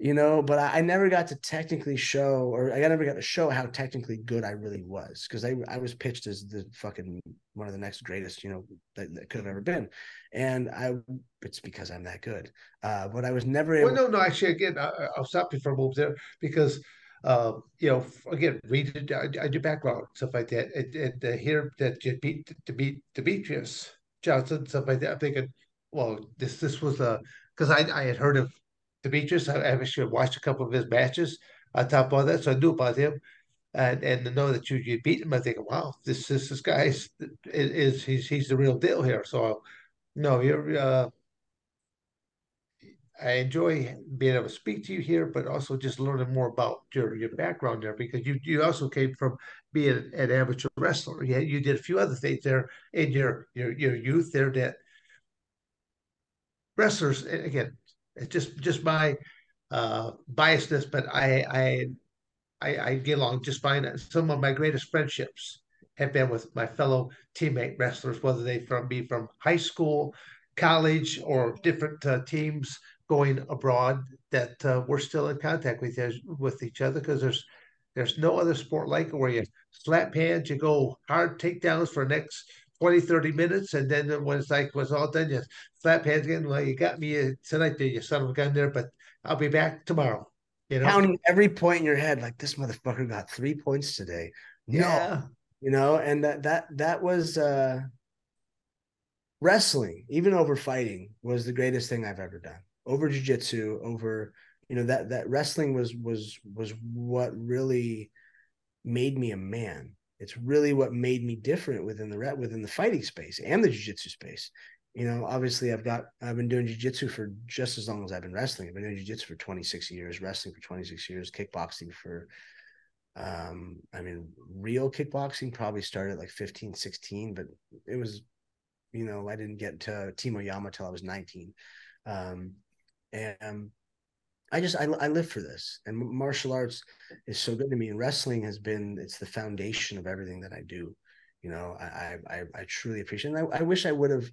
S4: you know, but I, I, never got to technically show, or I never got to show how technically good I really was because I, I was pitched as the fucking one of the next greatest, you know, that, that could have ever been. And I, it's because I'm that good. Uh, but I was never able.
S3: Well, no, no, actually, again, I, will stop you for a moment there because, uh, you know, again, read I, I do background stuff like that, and, and uh, hear that you beat to beat Demetrious Johnson stuff like that. I'm thinking, well, this this was a because I I had heard of Demetrious. I actually watched a couple of his matches on top of that, so I knew about him. And and to know that you you beat him, I think, wow, this this this guy is, is he's he's the real deal here. So, no, you're. Uh, I enjoy being able to speak to you here, but also just learning more about your your background there because you you also came from being an amateur wrestler. Yeah, you did a few other things there in your your your youth there that wrestlers again it's just just my uh, biasness, but I, I I I get along just fine. Some of my greatest friendships have been with my fellow teammate wrestlers, whether they from be from high school, college, or different uh, teams going abroad. That uh, we're still in contact with with each other because there's there's no other sport like it where you slap hands, you go hard takedowns for next 20, 30 minutes. And then when it's like, was all done, you slap hands again. Well, you got me uh, tonight, there, you son of a gun there, but I'll be back tomorrow. You know?
S4: Counting every point in your head, like this motherfucker got three points today. No, yeah. you know, and that, that, that was, uh, wrestling, even over fighting, was the greatest thing I've ever done. Over jujitsu, over you know that that wrestling was was was what really made me a man it's really what made me different within the within the fighting space and the jiu-jitsu space you know obviously i've got i've been doing jiu-jitsu for just as long as i've been wrestling i've been doing jiu-jitsu for 26 years wrestling for 26 years kickboxing for um i mean real kickboxing probably started like 15 16 but it was You know, I didn't get to Team Oyama till I was 19. Um, and I just I, I live for this, and martial arts is so good to me. And wrestling has been it's the foundation of everything that I do. You know, I I, I truly appreciate. It. And I, I wish I would have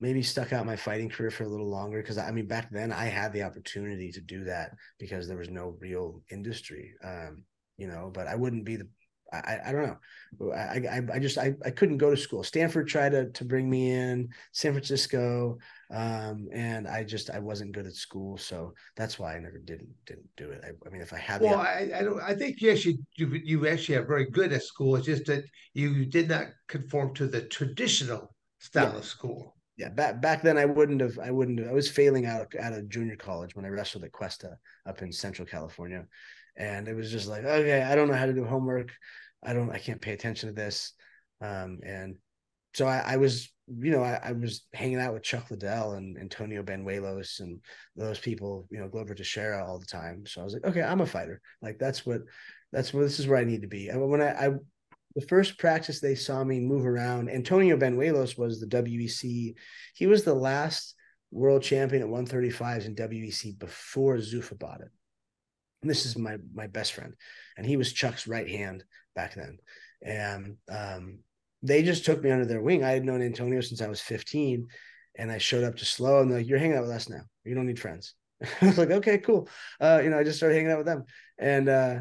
S4: maybe stuck out my fighting career for a little longer because I mean back then I had the opportunity to do that because there was no real industry. Um, you know, but I wouldn't be the I, I don't know. I, I, I just I, I couldn't go to school. Stanford tried to to bring me in, San Francisco, um, and I just I wasn't good at school, so that's why I never didn't didn't do it. I, I mean, if I had,
S3: well, I, I don't. I think you actually you you actually are very good at school. It's just that you did not conform to the traditional style yeah. of school.
S4: Yeah, back back then I wouldn't have. I wouldn't. Have, I was failing out out of junior college when I wrestled at Cuesta up in Central California, and it was just like, okay, I don't know how to do homework. I don't. I can't pay attention to this. Um, and so I, I was you know, I, I, was hanging out with Chuck Liddell and Antonio Banuelos and those people, you know, Glover Teixeira all the time. So I was like, okay, I'm a fighter. Like that's what, that's what this is where I need to be. And when I, I the first practice they saw me move around, Antonio Banuelos was the WEC. He was the last world champion at 135s in WEC before Zuffa bought it. And this is my my best friend, and he was Chuck's right hand back then. And um, they just took me under their wing. I had known Antonio since I was 15, and I showed up to SLO, and they're like, "You're hanging out with us now. You don't need friends." I was like, "Okay, cool." Uh, you know, I just started hanging out with them, and uh,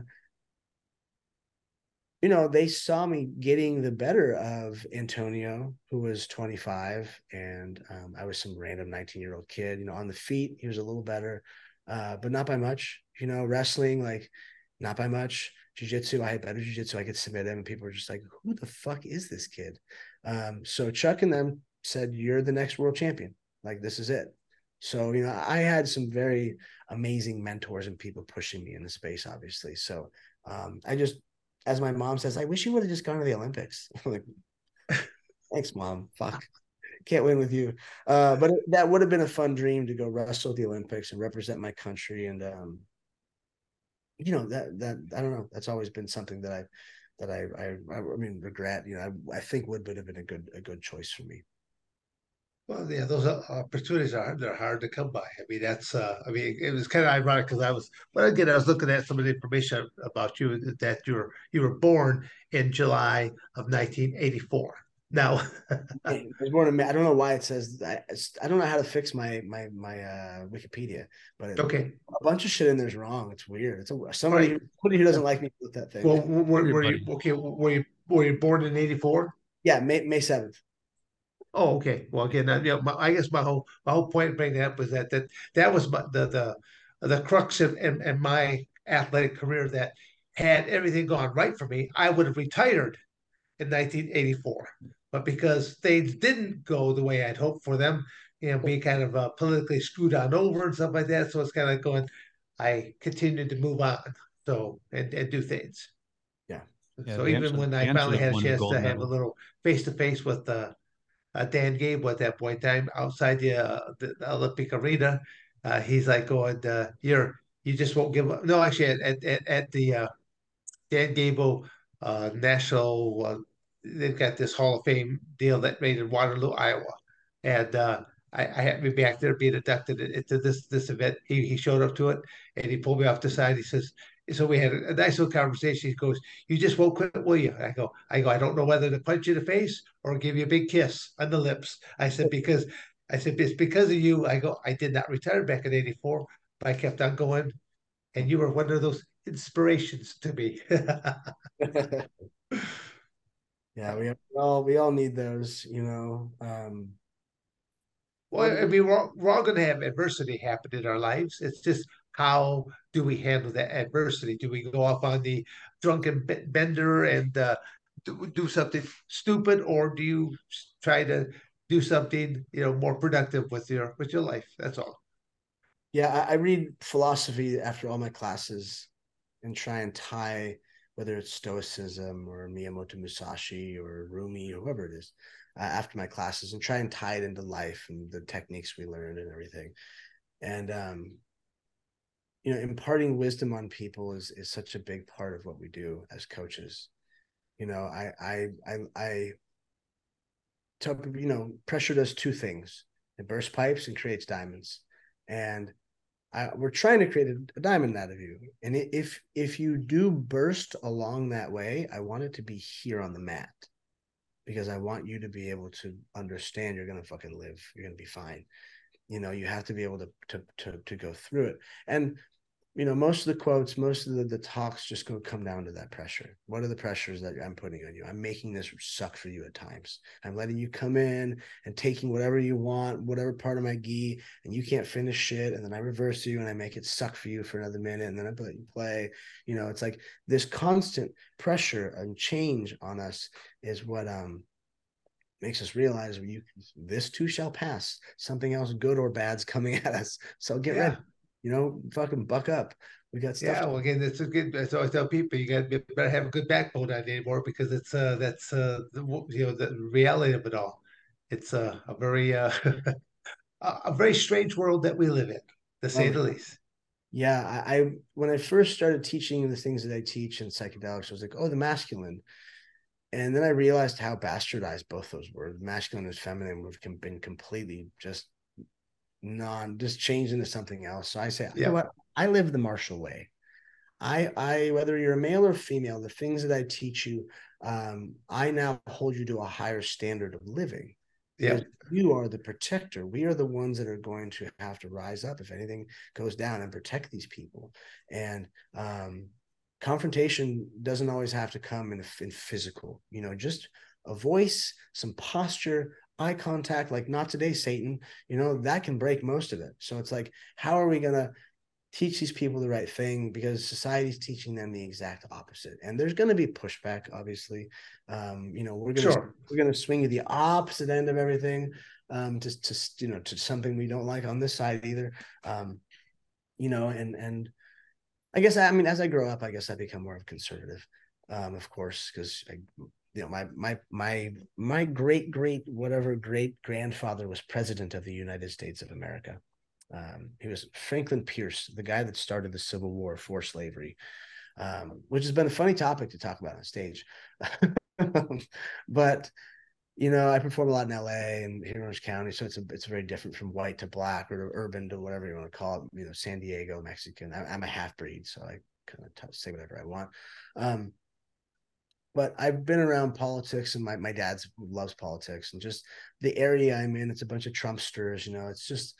S4: you know, they saw me getting the better of Antonio, who was 25, and um, I was some random 19 year old kid. You know, on the feet, he was a little better, uh, but not by much. You know, wrestling, like, not by much Jiu-jitsu, I had better jiu-jitsu. I could submit him, and people were just like, "Who the fuck is this kid?" Um, so Chuck and them said, "You're the next world champion. Like this is it." So you know, I had some very amazing mentors and people pushing me in the space, obviously. So um, I just, as my mom says, I wish you would have just gone to the Olympics. like, thanks, mom. Fuck. Can't win with you, uh, but it, that would have been a fun dream to go wrestle at the Olympics and represent my country. And um, you know that that I don't know. That's always been something that I that I I I mean regret. You know, I, I think would would have been a good a good choice for me.
S3: Well, yeah, those opportunities are they're hard to come by. I mean, that's uh, I mean, it was kind of ironic because I was, but again, I was looking at some of the information about you that you were you were born in July of 1984. No,
S4: there's more to me. I don't know why it says I, I don't know how to fix my my my uh, Wikipedia, but it,
S3: okay,
S4: a bunch of shit in there's wrong. It's weird. It's a, somebody right. somebody who doesn't like me with that thing.
S3: Well, were, were you okay? Were you were you born in '84?
S4: Yeah, May May seventh.
S3: Oh, okay. Well, again, you know, my, I guess my whole my whole point of bringing that up was that that that was my, the the the crux in, in, in my athletic career that had everything gone right for me, I would have retired in 1984. But because things didn't go the way I'd hoped for them, you know, being kind of uh, politically screwed on over and stuff like that. So it's kind of going, I continued to move on. So, and, and do things.
S4: Yeah.
S3: yeah so even when I finally had a chance to have a little face to face with uh, uh, Dan Gable at that point in time outside the, uh, the, the Olympic arena, uh, he's like going, uh, "You're you just won't give up." No, actually, at at, at the uh, Dan Gable uh, National uh, they've got this Hall of Fame deal that made in Waterloo, Iowa, and uh, I, I had me back there being inducted into this this event. He he showed up to it and he pulled me off the side. He says, so we had a, nice little conversation. He goes, "You just won't quit, will you?" I go, "I go, I don't know whether to punch you in the face or give you a big kiss on the lips." I said because I said it's because of you. I go, I did not retire back in '84, but I kept on going, and you were one of those inspirations to me.
S4: Yeah, we all we all need those, you know. Um,
S3: well, I mean, we're, we're all going to have adversity happen in our lives. It's just how do we handle that adversity? Do we go off on the drunken bender and uh, do, do something stupid, or do you try to do something you know more productive with your with your life? That's all.
S4: Yeah, I, I read philosophy after all my classes and try and tie whether it's Stoicism or Miyamoto Musashi or Rumi or whoever it is, uh, after my classes and try and tie it into life and the techniques we learned and everything. And, um, you know, imparting wisdom on people is, is such a big part of what we do as coaches. You know, I, I, I, I, you know, pressure does two things: it bursts pipes and creates diamonds. And I, we're trying to create a, a, diamond out of you. And if if you do burst along that way, I want it to be here on the mat because I want you to be able to understand you're gonna fucking live. You're gonna be fine. You know, you have to be able to to to to go through it. And you know, most of the quotes, most of the, the talks just go come down to that pressure. What are the pressures that I'm putting on you? I'm making this suck for you at times. I'm letting you come in and taking whatever you want, whatever part of my gi, and you can't finish shit. And then I reverse you and I make it suck for you for another minute. And then I let you play. You know, it's like this constant pressure and change on us is what um makes us realize you this too shall pass. Something else good or bad's coming at us. So get yeah. ready you know, fucking buck up. We got stuff.
S3: Yeah, well, again, it's a good. I always tell people you got to better have a good backbone on anymore because it's uh that's uh the, you know the reality of it all. It's uh, a very uh a very strange world that we live in, to say um, the least.
S4: Yeah, I, I when I first started teaching the things that I teach in psychedelics, I was like, oh, the masculine. And then I realized how bastardized both those were. Masculine and feminine would have been completely just non just change into something else. So I say, yeah. you know what? I live the martial way. I I whether you're a male or female, the things that I teach you, um, I now hold you to a higher standard of living. Yeah. You are the protector. We are the ones that are going to have to rise up if anything goes down and protect these people. And um, confrontation doesn't always have to come in, in physical, you know, just a voice, some posture, eye contact, like not today, Satan, you know, that can break most of it. So it's like, how are we going to teach these people the right thing? Because society's teaching them the exact opposite. And there's going to be pushback, obviously. Um, you know, we're going to, sure. we're going to swing to the opposite end of everything um, to, to, you know, to something we don't like on this side either. Um, you know, and, and I guess, I mean, as I grow up, I guess I become more of conservative, um, of course, because I you know my my my my great great whatever great grandfather was president of the united states of america. Um, he was franklin pierce the guy that started the civil war for slavery um, which has been a funny topic to talk about on stage. But you know i perform a lot in la and here in orange county so it's a, it's very different from white to black or urban to whatever you want to call it you know san diego mexican. I, am a half breed so i kind of say whatever i want. Um, but I've been around politics and my, my dad loves politics and just the area I'm in, it's a bunch of Trumpsters, you know, it's just,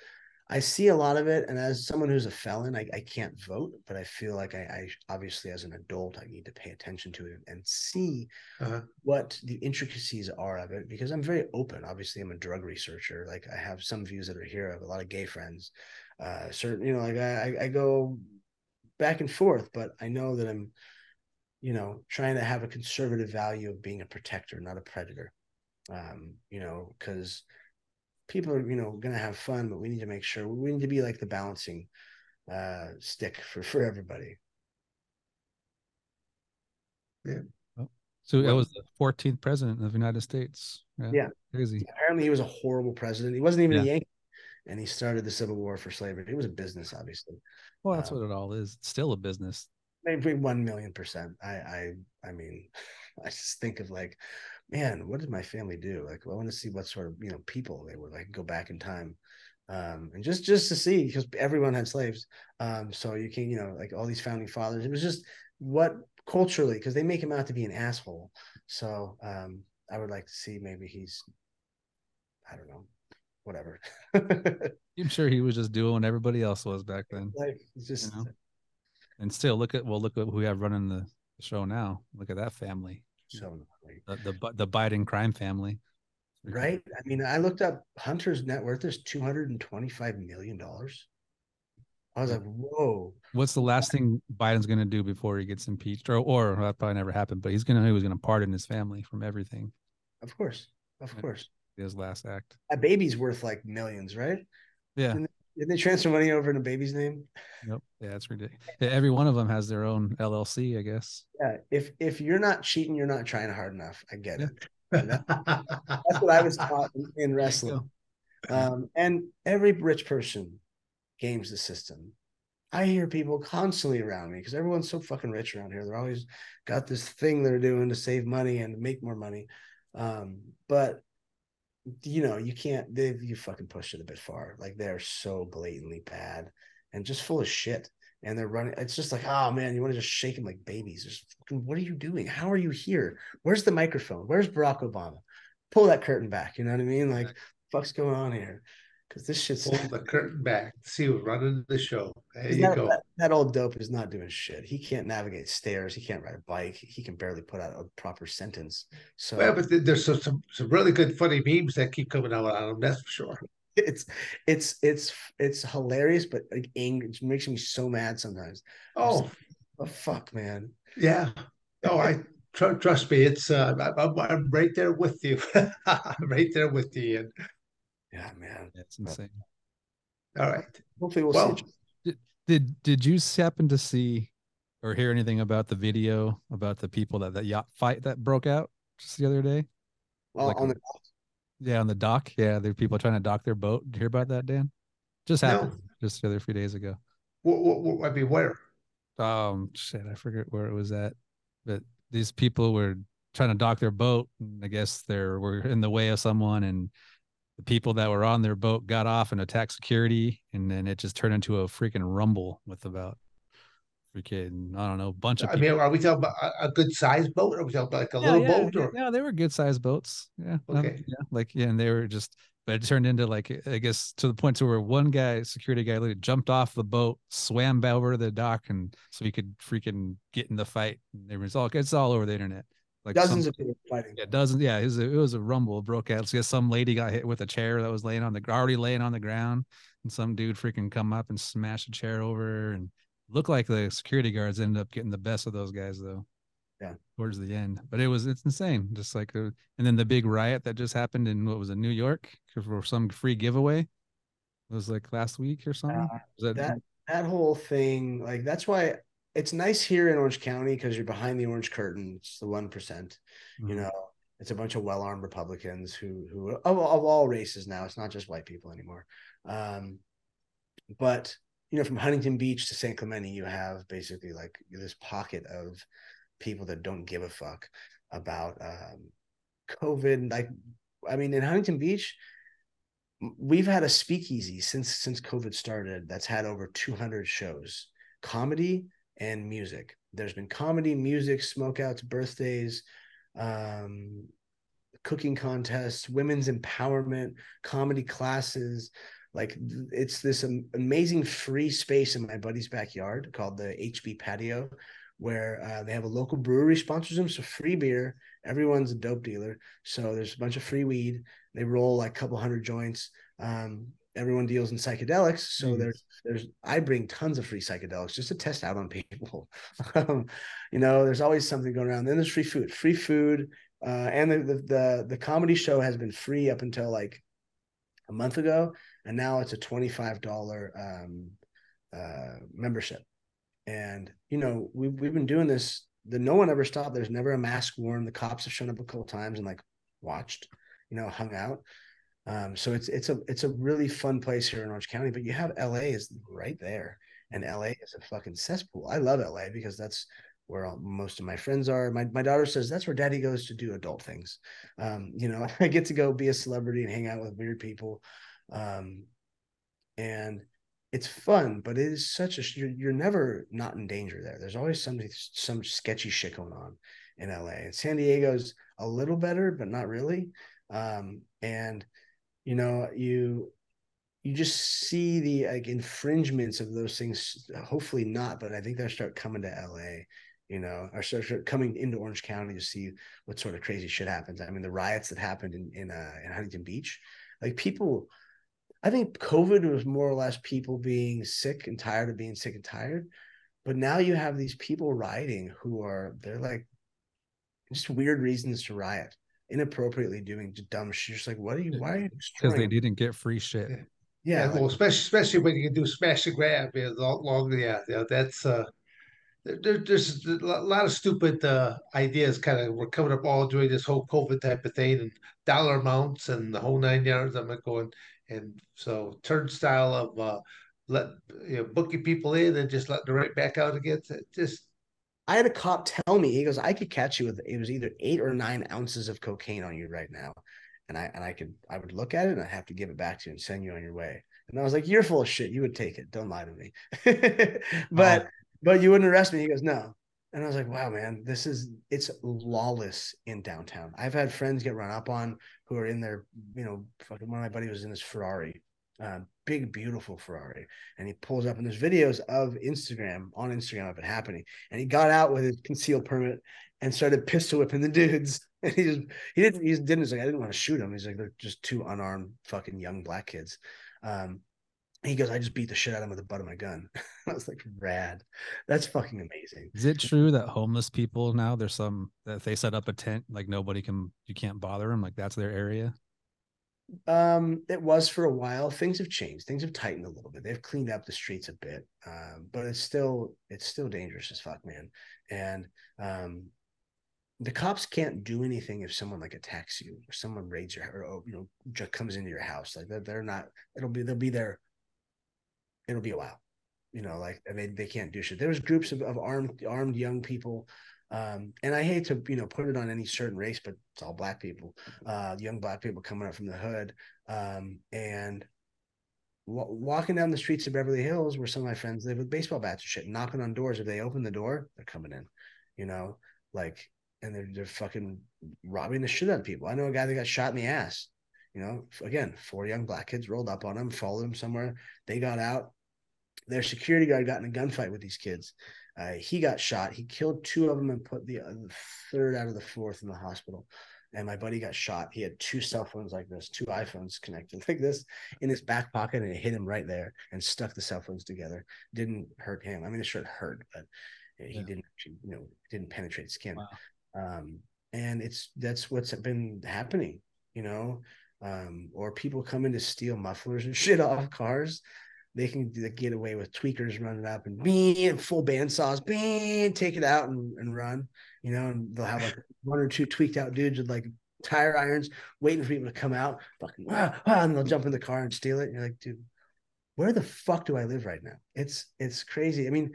S4: I see a lot of it. And as someone who's a felon, I, I can't vote, but I feel like I, I, obviously as an adult, I need to pay attention to it and see uh-huh. what the intricacies are of it because I'm very open. Obviously I'm a drug researcher. Like I have some views that are here. I have a lot of gay friends, uh, certain, you know, like I, I go back and forth, but I know that I'm, you know, trying to have a conservative value of being a protector, not a predator. Um, you know, because people are, you know, gonna have fun, but we need to make sure we need to be like the balancing uh stick for for everybody.
S3: Yeah.
S5: Oh, so well, that was the 14th president of the United States.
S4: Yeah. yeah.
S5: Crazy.
S4: Apparently he was a horrible president. He wasn't even yeah. a Yankee. And he started the Civil War for slavery. It was a business, obviously.
S5: Well, that's um, what it all is. It's still a business
S4: maybe one million percent. I I I mean, I just think of like, man, what did my family do? Like, well, I want to see what sort of you know people they were. Like, go back in time, um, and just just to see because everyone had slaves. Um, so you can you know like all these founding fathers. It was just what culturally because they make him out to be an asshole. So um, I would like to see maybe he's, I don't know, whatever.
S5: I'm sure he was just doing what everybody else was back then.
S4: Like just you know?
S5: And still, look at well, look at who we have running the show now. Look at that family.
S4: So
S5: the the, the Biden crime family.
S4: Right. I mean, I looked up Hunter's net worth is two hundred and twenty five million dollars. I was like, whoa.
S5: What's the last thing Biden's going to do before he gets impeached? Oh, or, or that probably never happened, but he's going to, he was going to pardon his family from everything.
S4: Of course. Of course.
S5: His last act.
S4: A baby's worth like millions, right?
S5: Yeah.
S4: Did they transfer money over in a baby's name?
S5: Nope. Yeah, that's ridiculous. Every one of them has their own LLC, I guess.
S4: Yeah. If if you're not cheating, you're not trying hard enough. I get it. that's what I was taught in, in wrestling. Um, and every rich person games the system. I hear people constantly around me because everyone's so fucking rich around here. They're always got this thing they're doing to save money and make more money. Um, but you know, you can't. They you fucking pushed it a bit far. Like they're so blatantly bad and just full of shit. And they're running. It's just like, oh man, you want to just shake them like babies. Just what are you doing? How are you here? Where's the microphone? Where's Barack Obama? Pull that curtain back. You know what I mean? Like, fuck's going on here? Because this shit's
S3: Pull the curtain back. See who's running the show. There you go.
S4: That, that old dope is not doing shit. He can't navigate stairs. He can't ride a bike. He can barely put out a proper sentence. So
S3: Well, but there's some, some some really good funny memes that keep coming out on him. That's for sure.
S4: it's it's it's it's hilarious, but like angry. It makes me so mad sometimes.
S3: Oh
S4: Oh fuck, man.
S3: yeah. Oh, I tr- trust me. It's uh, I, I'm, I'm right there with you. I'm right there with you. And
S4: Yeah, man.
S5: It's insane.
S3: all right.
S4: Hopefully we'll
S3: Well,
S4: see.
S5: Did did you happen to see or hear anything about the video about the people that that yacht fight that broke out just the other day?
S4: Well,
S5: like
S4: on
S5: a-
S4: the
S5: Yeah, on the dock. Yeah, there are people trying to dock their boat. Did you hear about that, Dan? Just
S3: No.
S5: happened just the other few days ago.
S3: What, what, what, I mean, where?
S5: Um, shit, I forget where it was at, but these people were trying to dock their boat. And I guess they were in the way of someone, and the people that were on their boat got off and attacked security, and then it just turned into a freaking rumble with about freaking I don't know, bunch of
S3: I
S5: people.
S3: mean, are we talking about a, good sized boat? Or are we talking about like a
S5: yeah,
S3: little
S5: yeah,
S3: boat? Or
S5: yeah, they were good sized boats. Yeah. um,
S3: Okay.
S5: yeah. Like, yeah. And they were just, but it turned into like, I guess to the point to where one guy, security guy, literally jumped off the boat, swam back over to the dock, and so he could freaking get in the fight. And it was all, it's all over the internet. Like some-
S4: dozens of people fighting.
S5: yeah, dozens. Yeah, it was a, it was a rumble. Broke out. So some lady got hit with a chair that was laying on the already laying on the ground, and some dude freaking come up and smash a chair over and looked like the security guards ended up getting the best of those guys though.
S4: Yeah.
S5: towards the end, but it was it's insane. Just like and then the big riot that just happened in what was it, New York for some free giveaway. It was like last week or something.
S4: Uh,
S5: that,
S4: that that whole thing like that's why it's nice here in orange county because you're behind the orange curtain it's the 1% you
S5: Mhm.
S4: know? It's a bunch of well-armed republicans who who of, of all races now it's not just white people anymore. Um but you know from huntington beach to san clemente you have basically like this pocket of people that don't give a fuck about um covid like i mean in huntington beach we've had a speakeasy since since covid started that's had over 200 shows. Comedy and music. There's been comedy music smokeouts birthdays um cooking contests women's empowerment comedy classes. Like it's this amazing free space in my buddy's backyard called the hb patio where uh, they have a local brewery sponsors them so free beer. Everyone's a dope dealer. So there's a bunch of free weed. They roll like a couple hundred joints. Um, everyone deals in psychedelics so
S5: Mm.
S4: there's there's i bring tons of free psychedelics just to test out on people. Um, you know there's always something going around. Then there's free food. Free food uh, and the, the the the comedy show has been free up until like a month ago and now it's a $25 um, uh, membership. And you know we've, we've been doing this the no one ever stopped. There's never a mask worn. The cops have shown up a couple times and like watched you know hung out um, so it's it's a it's a really fun place here in Orange County, but you have LA is right there, and LA is a fucking cesspool. I love LA because that's where all, most of my friends are. My my daughter says that's where Daddy goes to do adult things. Um, you know, I get to go be a celebrity and hang out with weird people, um, and it's fun. But it is such a you're, you're never not in danger there. There's always something some sketchy shit going on in LA. And San Diego's a little better, but not really. Um, and you know you you just see the like infringements of those things hopefully not but i think they'll start coming to la you know or start, start coming into orange county to see what sort of crazy shit happens. I mean the riots that happened in in, uh, in huntington beach like people i think covid was more or less people being sick and tired of being sick and tired but now you have these people rioting who are they're like just weird reasons to riot inappropriately doing dumb shit. Just like, what are you? Why are you?
S5: because they didn't get free shit.
S3: Yeah.
S4: Yeah,
S3: Yeah, well, especially especially when you can do smash and grab, yeah, long, long yeah, yeah, that's uh, there, there- there's a lot of stupid uh, ideas kind of were coming up all during this whole COVID type of thing and dollar amounts and the whole nine yards. I'm going, and so turnstile of uh, let you know booking people in and just letting them right back out again. Just
S4: I had a cop tell me, he goes, I could catch you with it was either eight or nine ounces of cocaine on you right now. and I and I could I would look at it and I have to give it back to you and send you on your way. And I was like, "You're full of shit. You would take it. Don't lie to me." but but you wouldn't arrest me. He goes, "No." And I was like, "Wow, man, this is it's lawless in downtown." I've had friends get run up on who are in their, you know, fucking one of my buddies was in his Ferrari, uh, big beautiful Ferrari, and he pulls up and there's videos of Instagram on Instagram of it happening, and he got out with his concealed permit and started pistol whipping the dudes. And he just he didn't he didn't he's like I didn't want to shoot him. He's like they're just two unarmed fucking young black kids. Um, he goes, I just beat the shit out of him with the butt of my gun. I was like, rad. That's fucking amazing.
S5: Is it true that homeless people now there's some that they set up a tent like nobody can you can't bother them like that's their area?
S4: Um, it was for a while. Things have changed. Things have tightened a little bit. They've cleaned up the streets a bit, um, but it's still it's still dangerous as fuck, man. And um, the cops can't do anything if someone like attacks you or someone raids your or you know just comes into your house like they're, they're not it'll be they'll be there it'll be a while you know like they, they can't do shit there's groups of, of armed armed young people um, and i hate to you know put it on any certain race but it's all black people uh, young black people coming up from the hood um, and w- walking down the streets of beverly hills where some of my friends live with baseball bats and shit knocking on doors if they open the door they're coming in you know like and they're they're fucking robbing the shit out of people. I know a guy that got shot in the ass. You know, again, four young black kids rolled up on him, followed him somewhere. They got out. Their security guard got in a gunfight with these kids. Uh, he got shot. He killed two of them and put the, uh, the third out of the fourth in the hospital. And my buddy got shot. He had two cell phones like this, two iPhones connected like this in his back pocket, and it hit him right there and stuck the cell phones together. Didn't hurt him. I mean, it sure hurt, but he yeah. didn't, you know, didn't penetrate skin. Wow um, and it's that's what's been happening you know um, or people coming to steal mufflers and shit off cars they can get away with tweakers running up and being full band saws being take it out and, and run you know and they'll have like one or two tweaked out dudes with like tire irons waiting for people to come out fucking ah, ah, and they'll jump in the car and steal it and you're like dude where the fuck do i live right now it's it's crazy i mean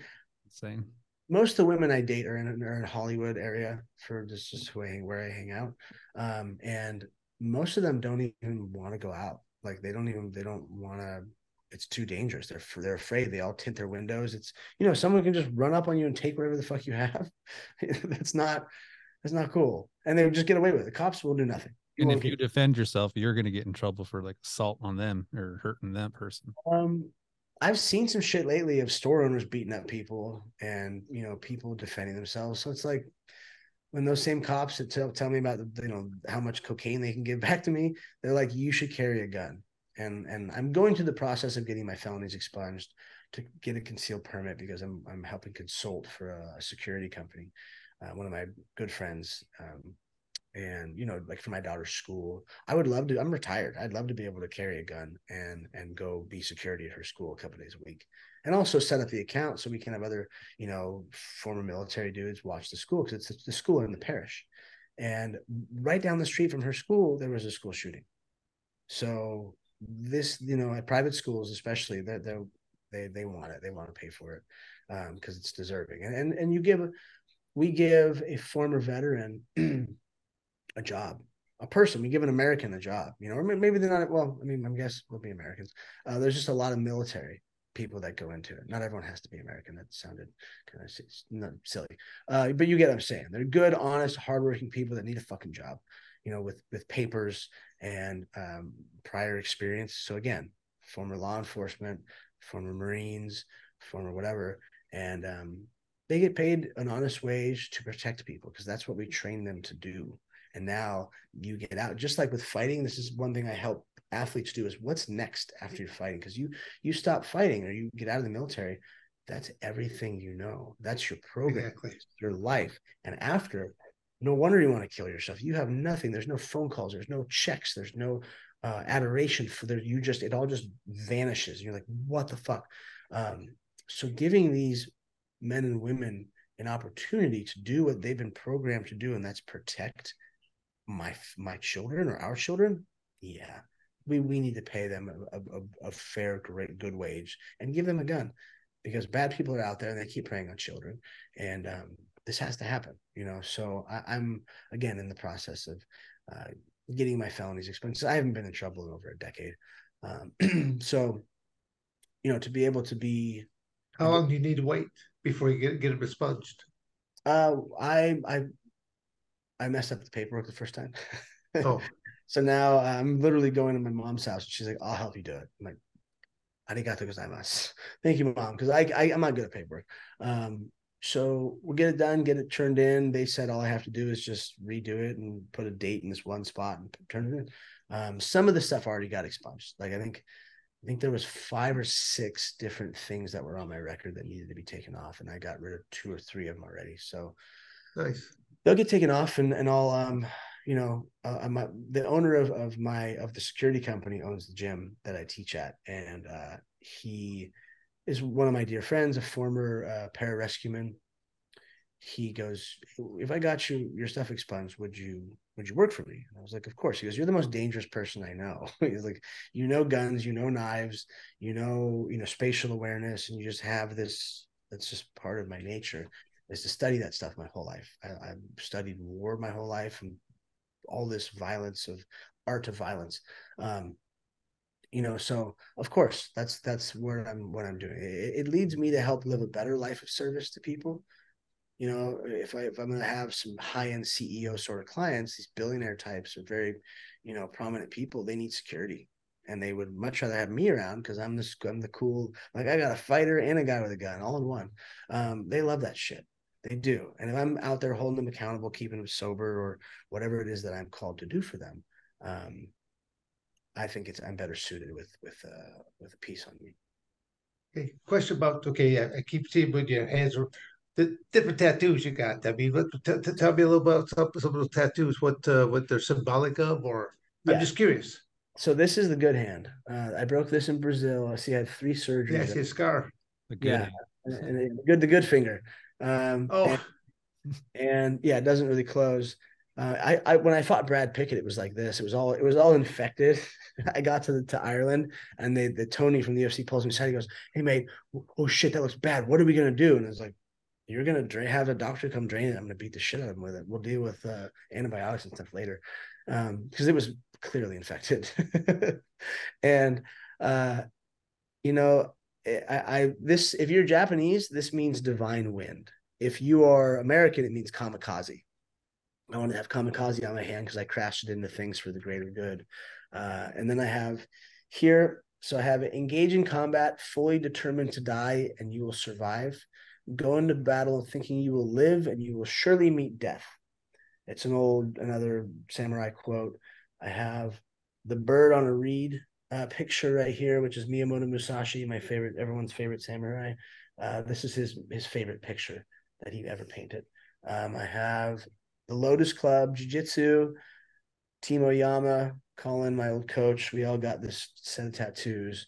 S5: insane
S4: most of the women I date are in, are in Hollywood area for just, just who I where I hang out. Um, and most of them don't even want to go out. Like they don't even, they don't want to, it's too dangerous. They're, they're afraid. They all tint their windows. It's, you know, someone can just run up on you and take whatever the fuck you have. that's not, that's not cool. And they just get away with it. The cops will do nothing.
S5: And if you defend yourself, you're going to get in trouble for like assault on them or hurting that person.
S4: Um, I've seen some shit lately of store owners beating up people and you know people defending themselves. So it's like when those same cops that tell tell me about the, you know how much cocaine they can give back to me, they're like, you should carry a gun. And and I'm going through the process of getting my felonies expunged to get a concealed permit because I'm I'm helping consult for a, a security company. Uh, one of my good friends um, and you know like for my daughter's school. I would love to i'm retired. I'd love to be able to carry a gun and and go be security at her school a couple days a week. And also set up the account so we can have other you know former military dudes watch the school because it's the school in the parish. And right down the street from her school there was a school shooting. So this you know at private schools especially they they they want it they want to pay for it because um, it's deserving and, and and you give we give a former veteran a job, a person. We give an American a job, you know, or maybe they're not. Well, I mean, I guess we'll be Americans. Uh, there's just a lot of military people that go into it. Not everyone has to be American. That sounded kind of silly, uh, but you get what I'm saying. They're good, honest, hardworking people that need a fucking job, you know, with with papers and um, prior experience. So again, former law enforcement, former Marines, former whatever, and um, they get paid an honest wage to protect people because that's what we train them to do. And now you get out just like with fighting this is one thing i help athletes do is what's next after you're fighting? Because you you stop fighting or you get out of the military that's everything you know. That's your program. Exactly. your life. And after no wonder you want to kill yourself. You have nothing. There's no phone calls. There's no checks. There's no uh, adoration for the you just it all just vanishes you're like what the fuck? Um, so giving these men and women an opportunity to do what they've been programmed to do and that's protect my my children or our children yeah we we need to pay them a, a, a, fair great good wage and give them a gun because bad people are out there and they keep preying on children and um, this has to happen you know so I, am again in the process of uh, getting my felonies expunged. I haven't been in trouble in over a decade. Um, so, you know, to be able to be.
S3: How long do you need to wait before you get get them expunged?
S4: Uh, I I I messed up the paperwork the first time.
S3: Oh,
S4: so now I'm literally going to my mom's house. and She's like, "I'll help you do it." I'm like, "Arigato gozaimasu." Thank you, mom, because I, I I'm not good at paperwork. Um, so we'll get it done, get it turned in. They said all I have to do is just redo it and put a date in this one spot and turn it in. Um, some of the stuff already got expunged. Like I think, I think there was five or six different things that were on my record that needed to be taken off, and I got rid of two or three of them already. So
S3: nice.
S4: They'll get taken off, and and I'll um you know, uh, I'm a, the owner of of my of the security company owns the gym that I teach at, and uh, he is one of my dear friends, a former uh, pararescueman. He goes, "If I got you your stuff expunged, would you would you work for me?" And I was like, "Of course." He goes, "You're the most dangerous person I know." He's like, "You know guns, you know knives, you know you know spatial awareness, and you just have this. That's just part of my nature." Is to study that stuff my whole life. I, I've studied war my whole life and all this violence of art of violence um you know so of course that's that's what i'm what i'm doing. It, it, leads me to help live a better life of service to people. You know if i if i'm going to have some high-end ceo sort of clients these billionaire types are very you know prominent people they need security. And they would much rather have me around because i'm this i'm the cool like i got a fighter and a guy with a gun all in one. Um, they love that shit. They do. And if I'm out there holding them accountable, keeping them sober, or whatever it is that I'm called to do for them, um, I think it's I'm better suited with with uh, with a piece on me.
S3: Okay, question about okay. I, I keep seeing with your hands the different tattoos you got. I mean, t- t- tell me a little about some, some of those tattoos. What uh, what they're symbolic of, or I'm just curious.
S4: So this is the good hand. Uh, I broke this in Brazil. I see. I have three surgeries.
S3: Yeah, I see a scar.
S5: The good
S4: yeah, and, and good the good finger. Um,
S3: oh,
S4: and, and, yeah, it doesn't really close. Uh, I, I when I fought Brad Pickett, it was like this. It was all it was all infected. I got to the, to Ireland, and they the Tony from the UFC pulls me aside. He goes, "Hey mate, oh shit, that looks bad. What are we gonna do?" And I was like, "You're gonna drain, have a doctor come drain it. I'm gonna beat the shit out of him with it. We'll deal with uh, antibiotics and stuff later, because um, it was clearly infected." and uh, you know, I, I this if you're Japanese, this means divine wind. If you are American, it means kamikaze. I want to have kamikaze on my hand because I crashed it into things for the greater good. Uh, and then I have here, so I have engage in combat, fully determined to die, and you will survive. Go into battle thinking you will live, and you will surely meet death. It's an old, another samurai quote. I have the bird on a reed uh, picture right here, which is Miyamoto Musashi, my favorite, everyone's favorite samurai. Uh, this is his his favorite picture that he ever painted. Um, I have the Lotus Club Jiu Jitsu, Team Oyama, Colin, my old coach. We all got this set of tattoos.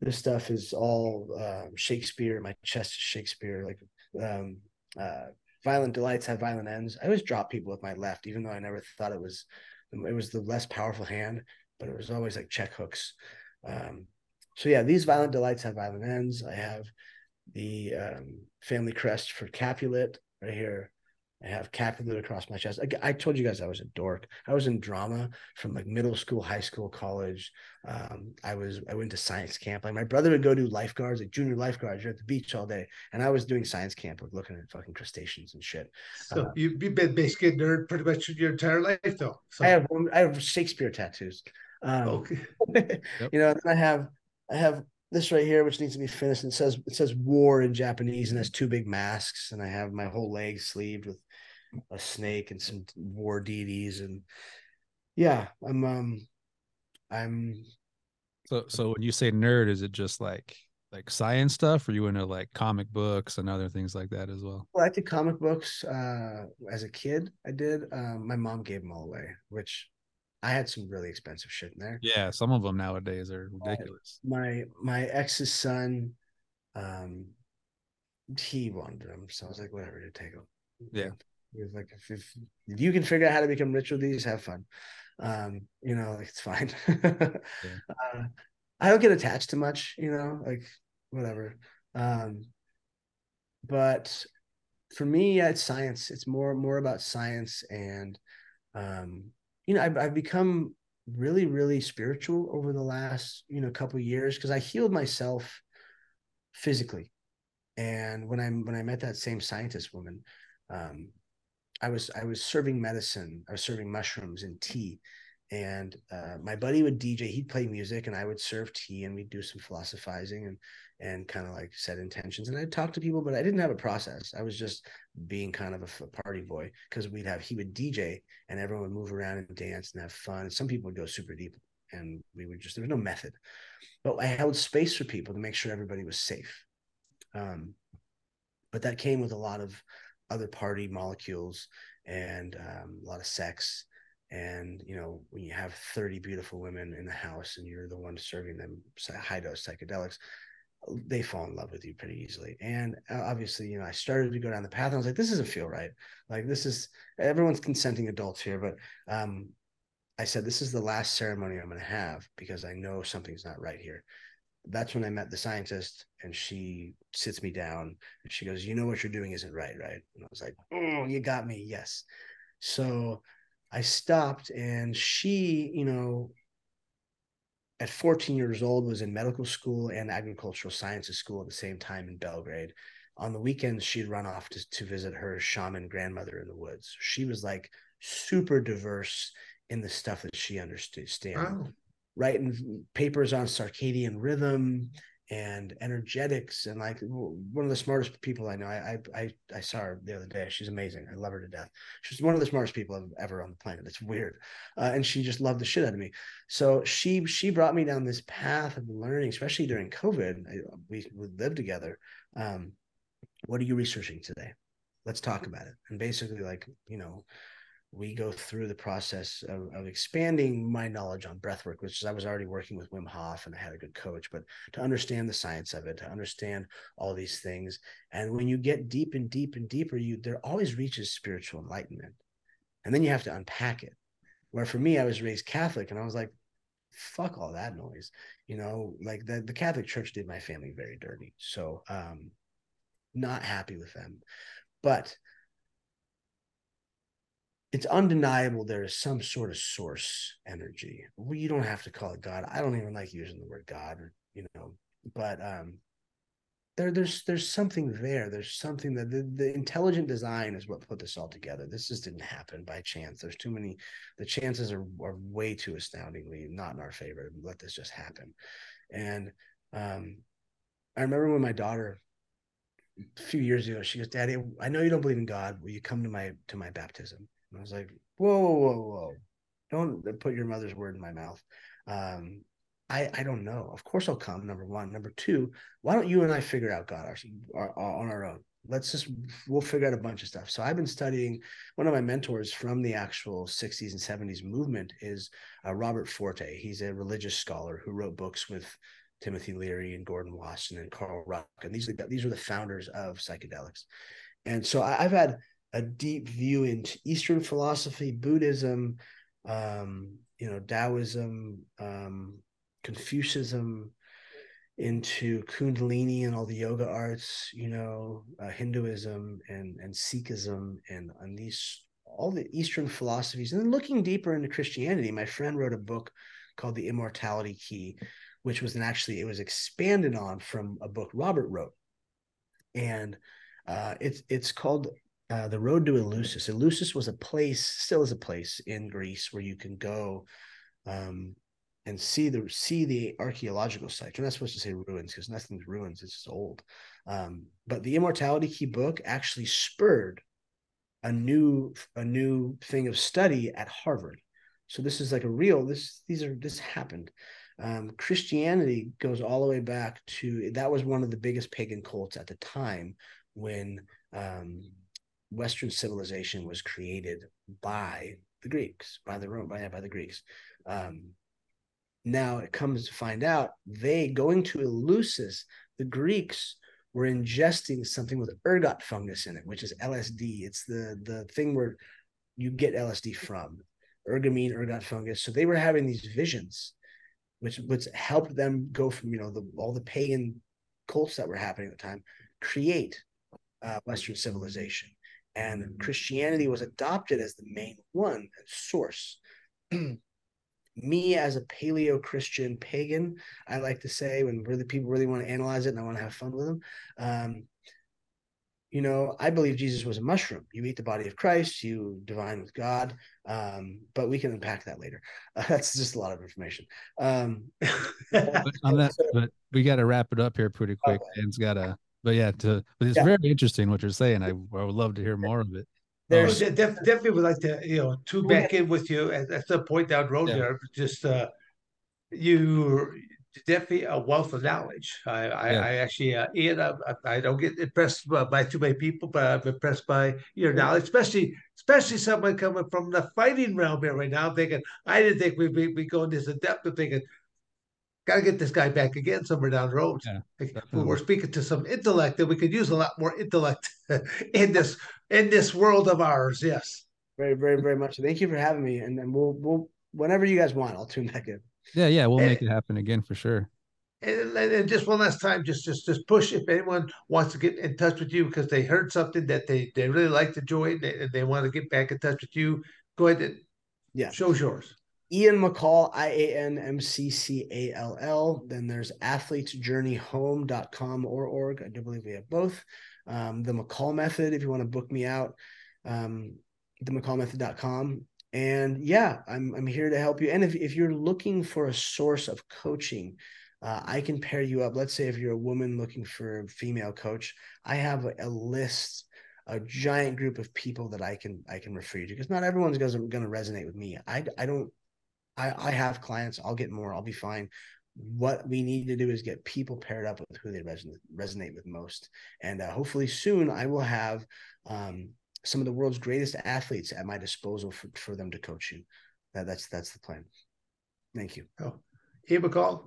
S4: This stuff is all um, Shakespeare. My chest is Shakespeare. Like um, uh, violent delights have violent ends. I always drop people with my left, even though I never thought it was it was the less powerful hand but it was always like check hooks. Um, so yeah, these violent delights have violent ends. I have the um, family crest for Capulet right here. I have Capulet across my chest. I, I, told you guys I was a dork. I was in drama from like middle school, high school, college. Um, I was I went to science camp. Like my brother would go do lifeguards, like junior lifeguards. You're at the beach all day, and I was doing science camp, like looking at fucking crustaceans and shit.
S3: So uh, you've been basically a nerd pretty much your entire life, though. So.
S4: I have I have Shakespeare tattoos. Um, okay. yep. You know, I have I have this right here, which needs to be finished. And it says it says war in Japanese and has two big masks. And I have my whole leg sleeved with a snake and some war deities. And yeah, I'm um I'm
S5: so so when you say nerd, is it just like like science stuff or you into like comic books and other things like that as well?
S4: Well, I did comic books uh as a kid. I did. Um, my mom gave them all away, which I had some really expensive shit in there.
S5: Yeah, some of them nowadays are ridiculous.
S4: Uh, my my ex's son, um, he wanted them, so I was like, whatever, to take them.
S5: Yeah,
S4: he was like, if, if, if you can figure out how to become rich with these, have fun. Um, you know, like it's fine. yeah. uh, I don't get attached to much, you know, like whatever. Um, but for me, yeah, it's science. It's more more about science and um you know, I've, I've become really, really spiritual over the last, you know, couple years because I healed myself physically. And when I when I met that same scientist woman, um, I was I was serving medicine. I was serving mushrooms and tea, and uh, my buddy would DJ. He'd play music, and I would serve tea, and we'd do some philosophizing and and kind of like set intentions. And I'd talk to people, but I didn't have a process. I was just being kind of a, a party boy because we'd have he would DJ, and everyone would move around and dance and have fun. And some people would go super deep, and we would just there was no method, but I held space for people to make sure everybody was safe. Um, but that came with a lot of other party molecules and um, a lot of sex. And you know when you have 30 beautiful women in the house and you're the one serving them high dose psychedelics they fall in love with you pretty easily. And uh, obviously you know i started to go down the path and i was like this doesn't feel right. Like this is everyone's consenting adults here but um i said this is the last ceremony i'm going to have because i know something's not right here that's when I met the scientist and she sits me down and she goes, You know what you're doing isn't right, right? And I was like, Oh, you got me. Yes. So I stopped and she, you know, at 14 years old was in medical school and agricultural sciences school at the same time in Belgrade. On the weekends, she'd run off to, to visit her shaman grandmother in the woods. She was like super diverse in the stuff that she understood. Wow writing papers on circadian rhythm and energetics and like one of the smartest people I know. I I I saw her the other day. She's amazing. I love her to death. She's one of the smartest people ever on the planet. It's weird, uh, and she just loved the shit out of me. So she she brought me down this path of learning, especially during COVID. I, we we lived together. Um, what are you researching today? Let's talk about it. And basically, like you know, we go through the process of, of, expanding my knowledge on breathwork, which is I was already working with Wim Hof and I had a good coach, but to understand the science of it, to understand all these things. And when you get deep and deep and deeper, you there always reaches spiritual enlightenment. And then you have to unpack it. Where for me, I was raised Catholic and I was like, fuck all that noise. You know, like the, the Catholic Church did my family very dirty. So um not happy with them. But it's undeniable there is some sort of source energy. Well, you don't have to call it God. I don't even like using the word God, you know, but um there there's there's something there. There's something that the, the intelligent design is what put this all together. This just didn't happen by chance. There's too many the chances are are way too astoundingly not in our favor. Let this just happen. And um I remember when my daughter a few years ago, she goes, Daddy, I know you don't believe in God. Will you come to my to my baptism? And I was like, whoa, whoa, whoa. Don't put your mother's word in my mouth. Um, I, I don't know. Of course I'll come. Number one. Number two, why don't you and I figure out God on our own? Let's just we'll figure out a bunch of stuff. So I've been studying. One of my mentors from the actual 60s and 70s movement is uh, Robert Forte. He's a religious scholar who wrote books with Timothy Leary and Gordon Wasson and Carl Ruck, and these are the, these are the founders of psychedelics. And so I, I've had a deep view into Eastern philosophy, Buddhism, um, you know, Taoism, um, Confucianism, into Kundalini and all the yoga arts, you know, uh, Hinduism and and Sikhism and and these all the Eastern philosophies, and then looking deeper into Christianity. My friend wrote a book called The Immortality Key, which was an actually it was expanded on from a book Robert wrote, and uh, it's it's called uh, the road to Eleusis. Eleusis was a place, still is a place in Greece where you can go um, and see the see the archaeological sites. You're not supposed to say ruins because nothing's ruins; it's just old. Um, but the Immortality Key book actually spurred a new a new thing of study at Harvard. So this is like a real this these are this happened. Um, Christianity goes all the way back to that was one of the biggest pagan cults at the time when um, Western civilization was created by the Greeks, by the Rome, by, by the Greeks. Um, now it comes to find out they going to Eleusis, the Greeks were ingesting something with ergot fungus in it, which is LSD. It's the the thing where you get LSD from ergamine, ergot fungus. So they were having these visions, which which helped them go from you know the all the pagan cults that were happening at the time, create uh, Western civilization and Christianity was adopted as the main one and source. me as a paleo Christian pagan, I like to say when really people really want to analyze it and I want to have fun with them. Um, you know, I believe Jesus was a mushroom. You eat the body of Christ, you divine with God. Um, but we can unpack that later. Uh, that's just a lot of information. Um,
S5: but on that, but we got to wrap it up here pretty quick. Okay. Dan's got to, but yeah, to, but it's yeah. very interesting what you're saying. I, I would love to hear more of it.
S3: There's oh, def- definitely would like to, you know, tune back in with you at, at some point down road yeah. there. Just uh, you definitely a wealth of knowledge. I, I, yeah. I actually, uh, Ian, I, I, don't get impressed by too many people, but I'm impressed by your knowledge, especially, especially someone coming from the fighting realm here right now. I'm thinking, I didn't think we'd be, be going this in depth. of thinking, got to get this guy back again somewhere down the road. Yeah, we're speaking to some intellect that we could use a lot more intellect in this in this world of ours. Yes.
S4: Very, very, very much. Thank you for having me. And then we'll we'll whenever you guys want, I'll tune back in.
S5: Yeah, yeah, we'll and, make it happen again for sure.
S3: And, and, just one last time, just just just push if anyone wants to get in touch with you because they heard something that they they really like to join and they want to get back in touch with you. Go ahead and yeah, show's yours.
S4: Ian McCall, I A N M C C A L L. Then there's athletesjourneyhome.com or org. I do believe we have both. Um, the McCall method, if you want to book me out, um, the McCallmethod.com. And yeah, I'm, I'm here to help you. And if, if you're looking for a source of coaching, uh, I can pair you up. Let's say if you're a woman looking for a female coach, I have a, a list a giant group of people that I can I can refer you to because not everyone's going to resonate with me. I I don't I, I have clients. I'll get more. I'll be fine. What we need to do is get people paired up with who they resonate, resonate with most. And uh, hopefully soon I will have um, some of the world's greatest athletes at my disposal for, for them to coach you. That, that's that's the plan. Thank you.
S3: Oh, Ian McCall,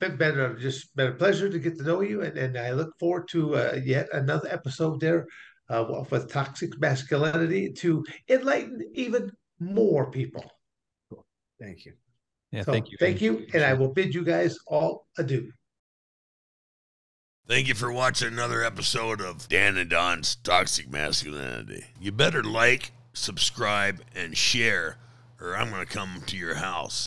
S3: been, a, just been a pleasure to get to know you, and, and I look forward to uh, yet another episode there uh, with toxic masculinity to enlighten even more people.
S4: Thank you.
S5: Yeah, so, thank you.
S3: Thank you. And I will bid you guys all adieu.
S1: Thank you for watching another episode of Dan and Don's Toxic Masculinity. You better like, subscribe, and share, or I'm going to come to your house.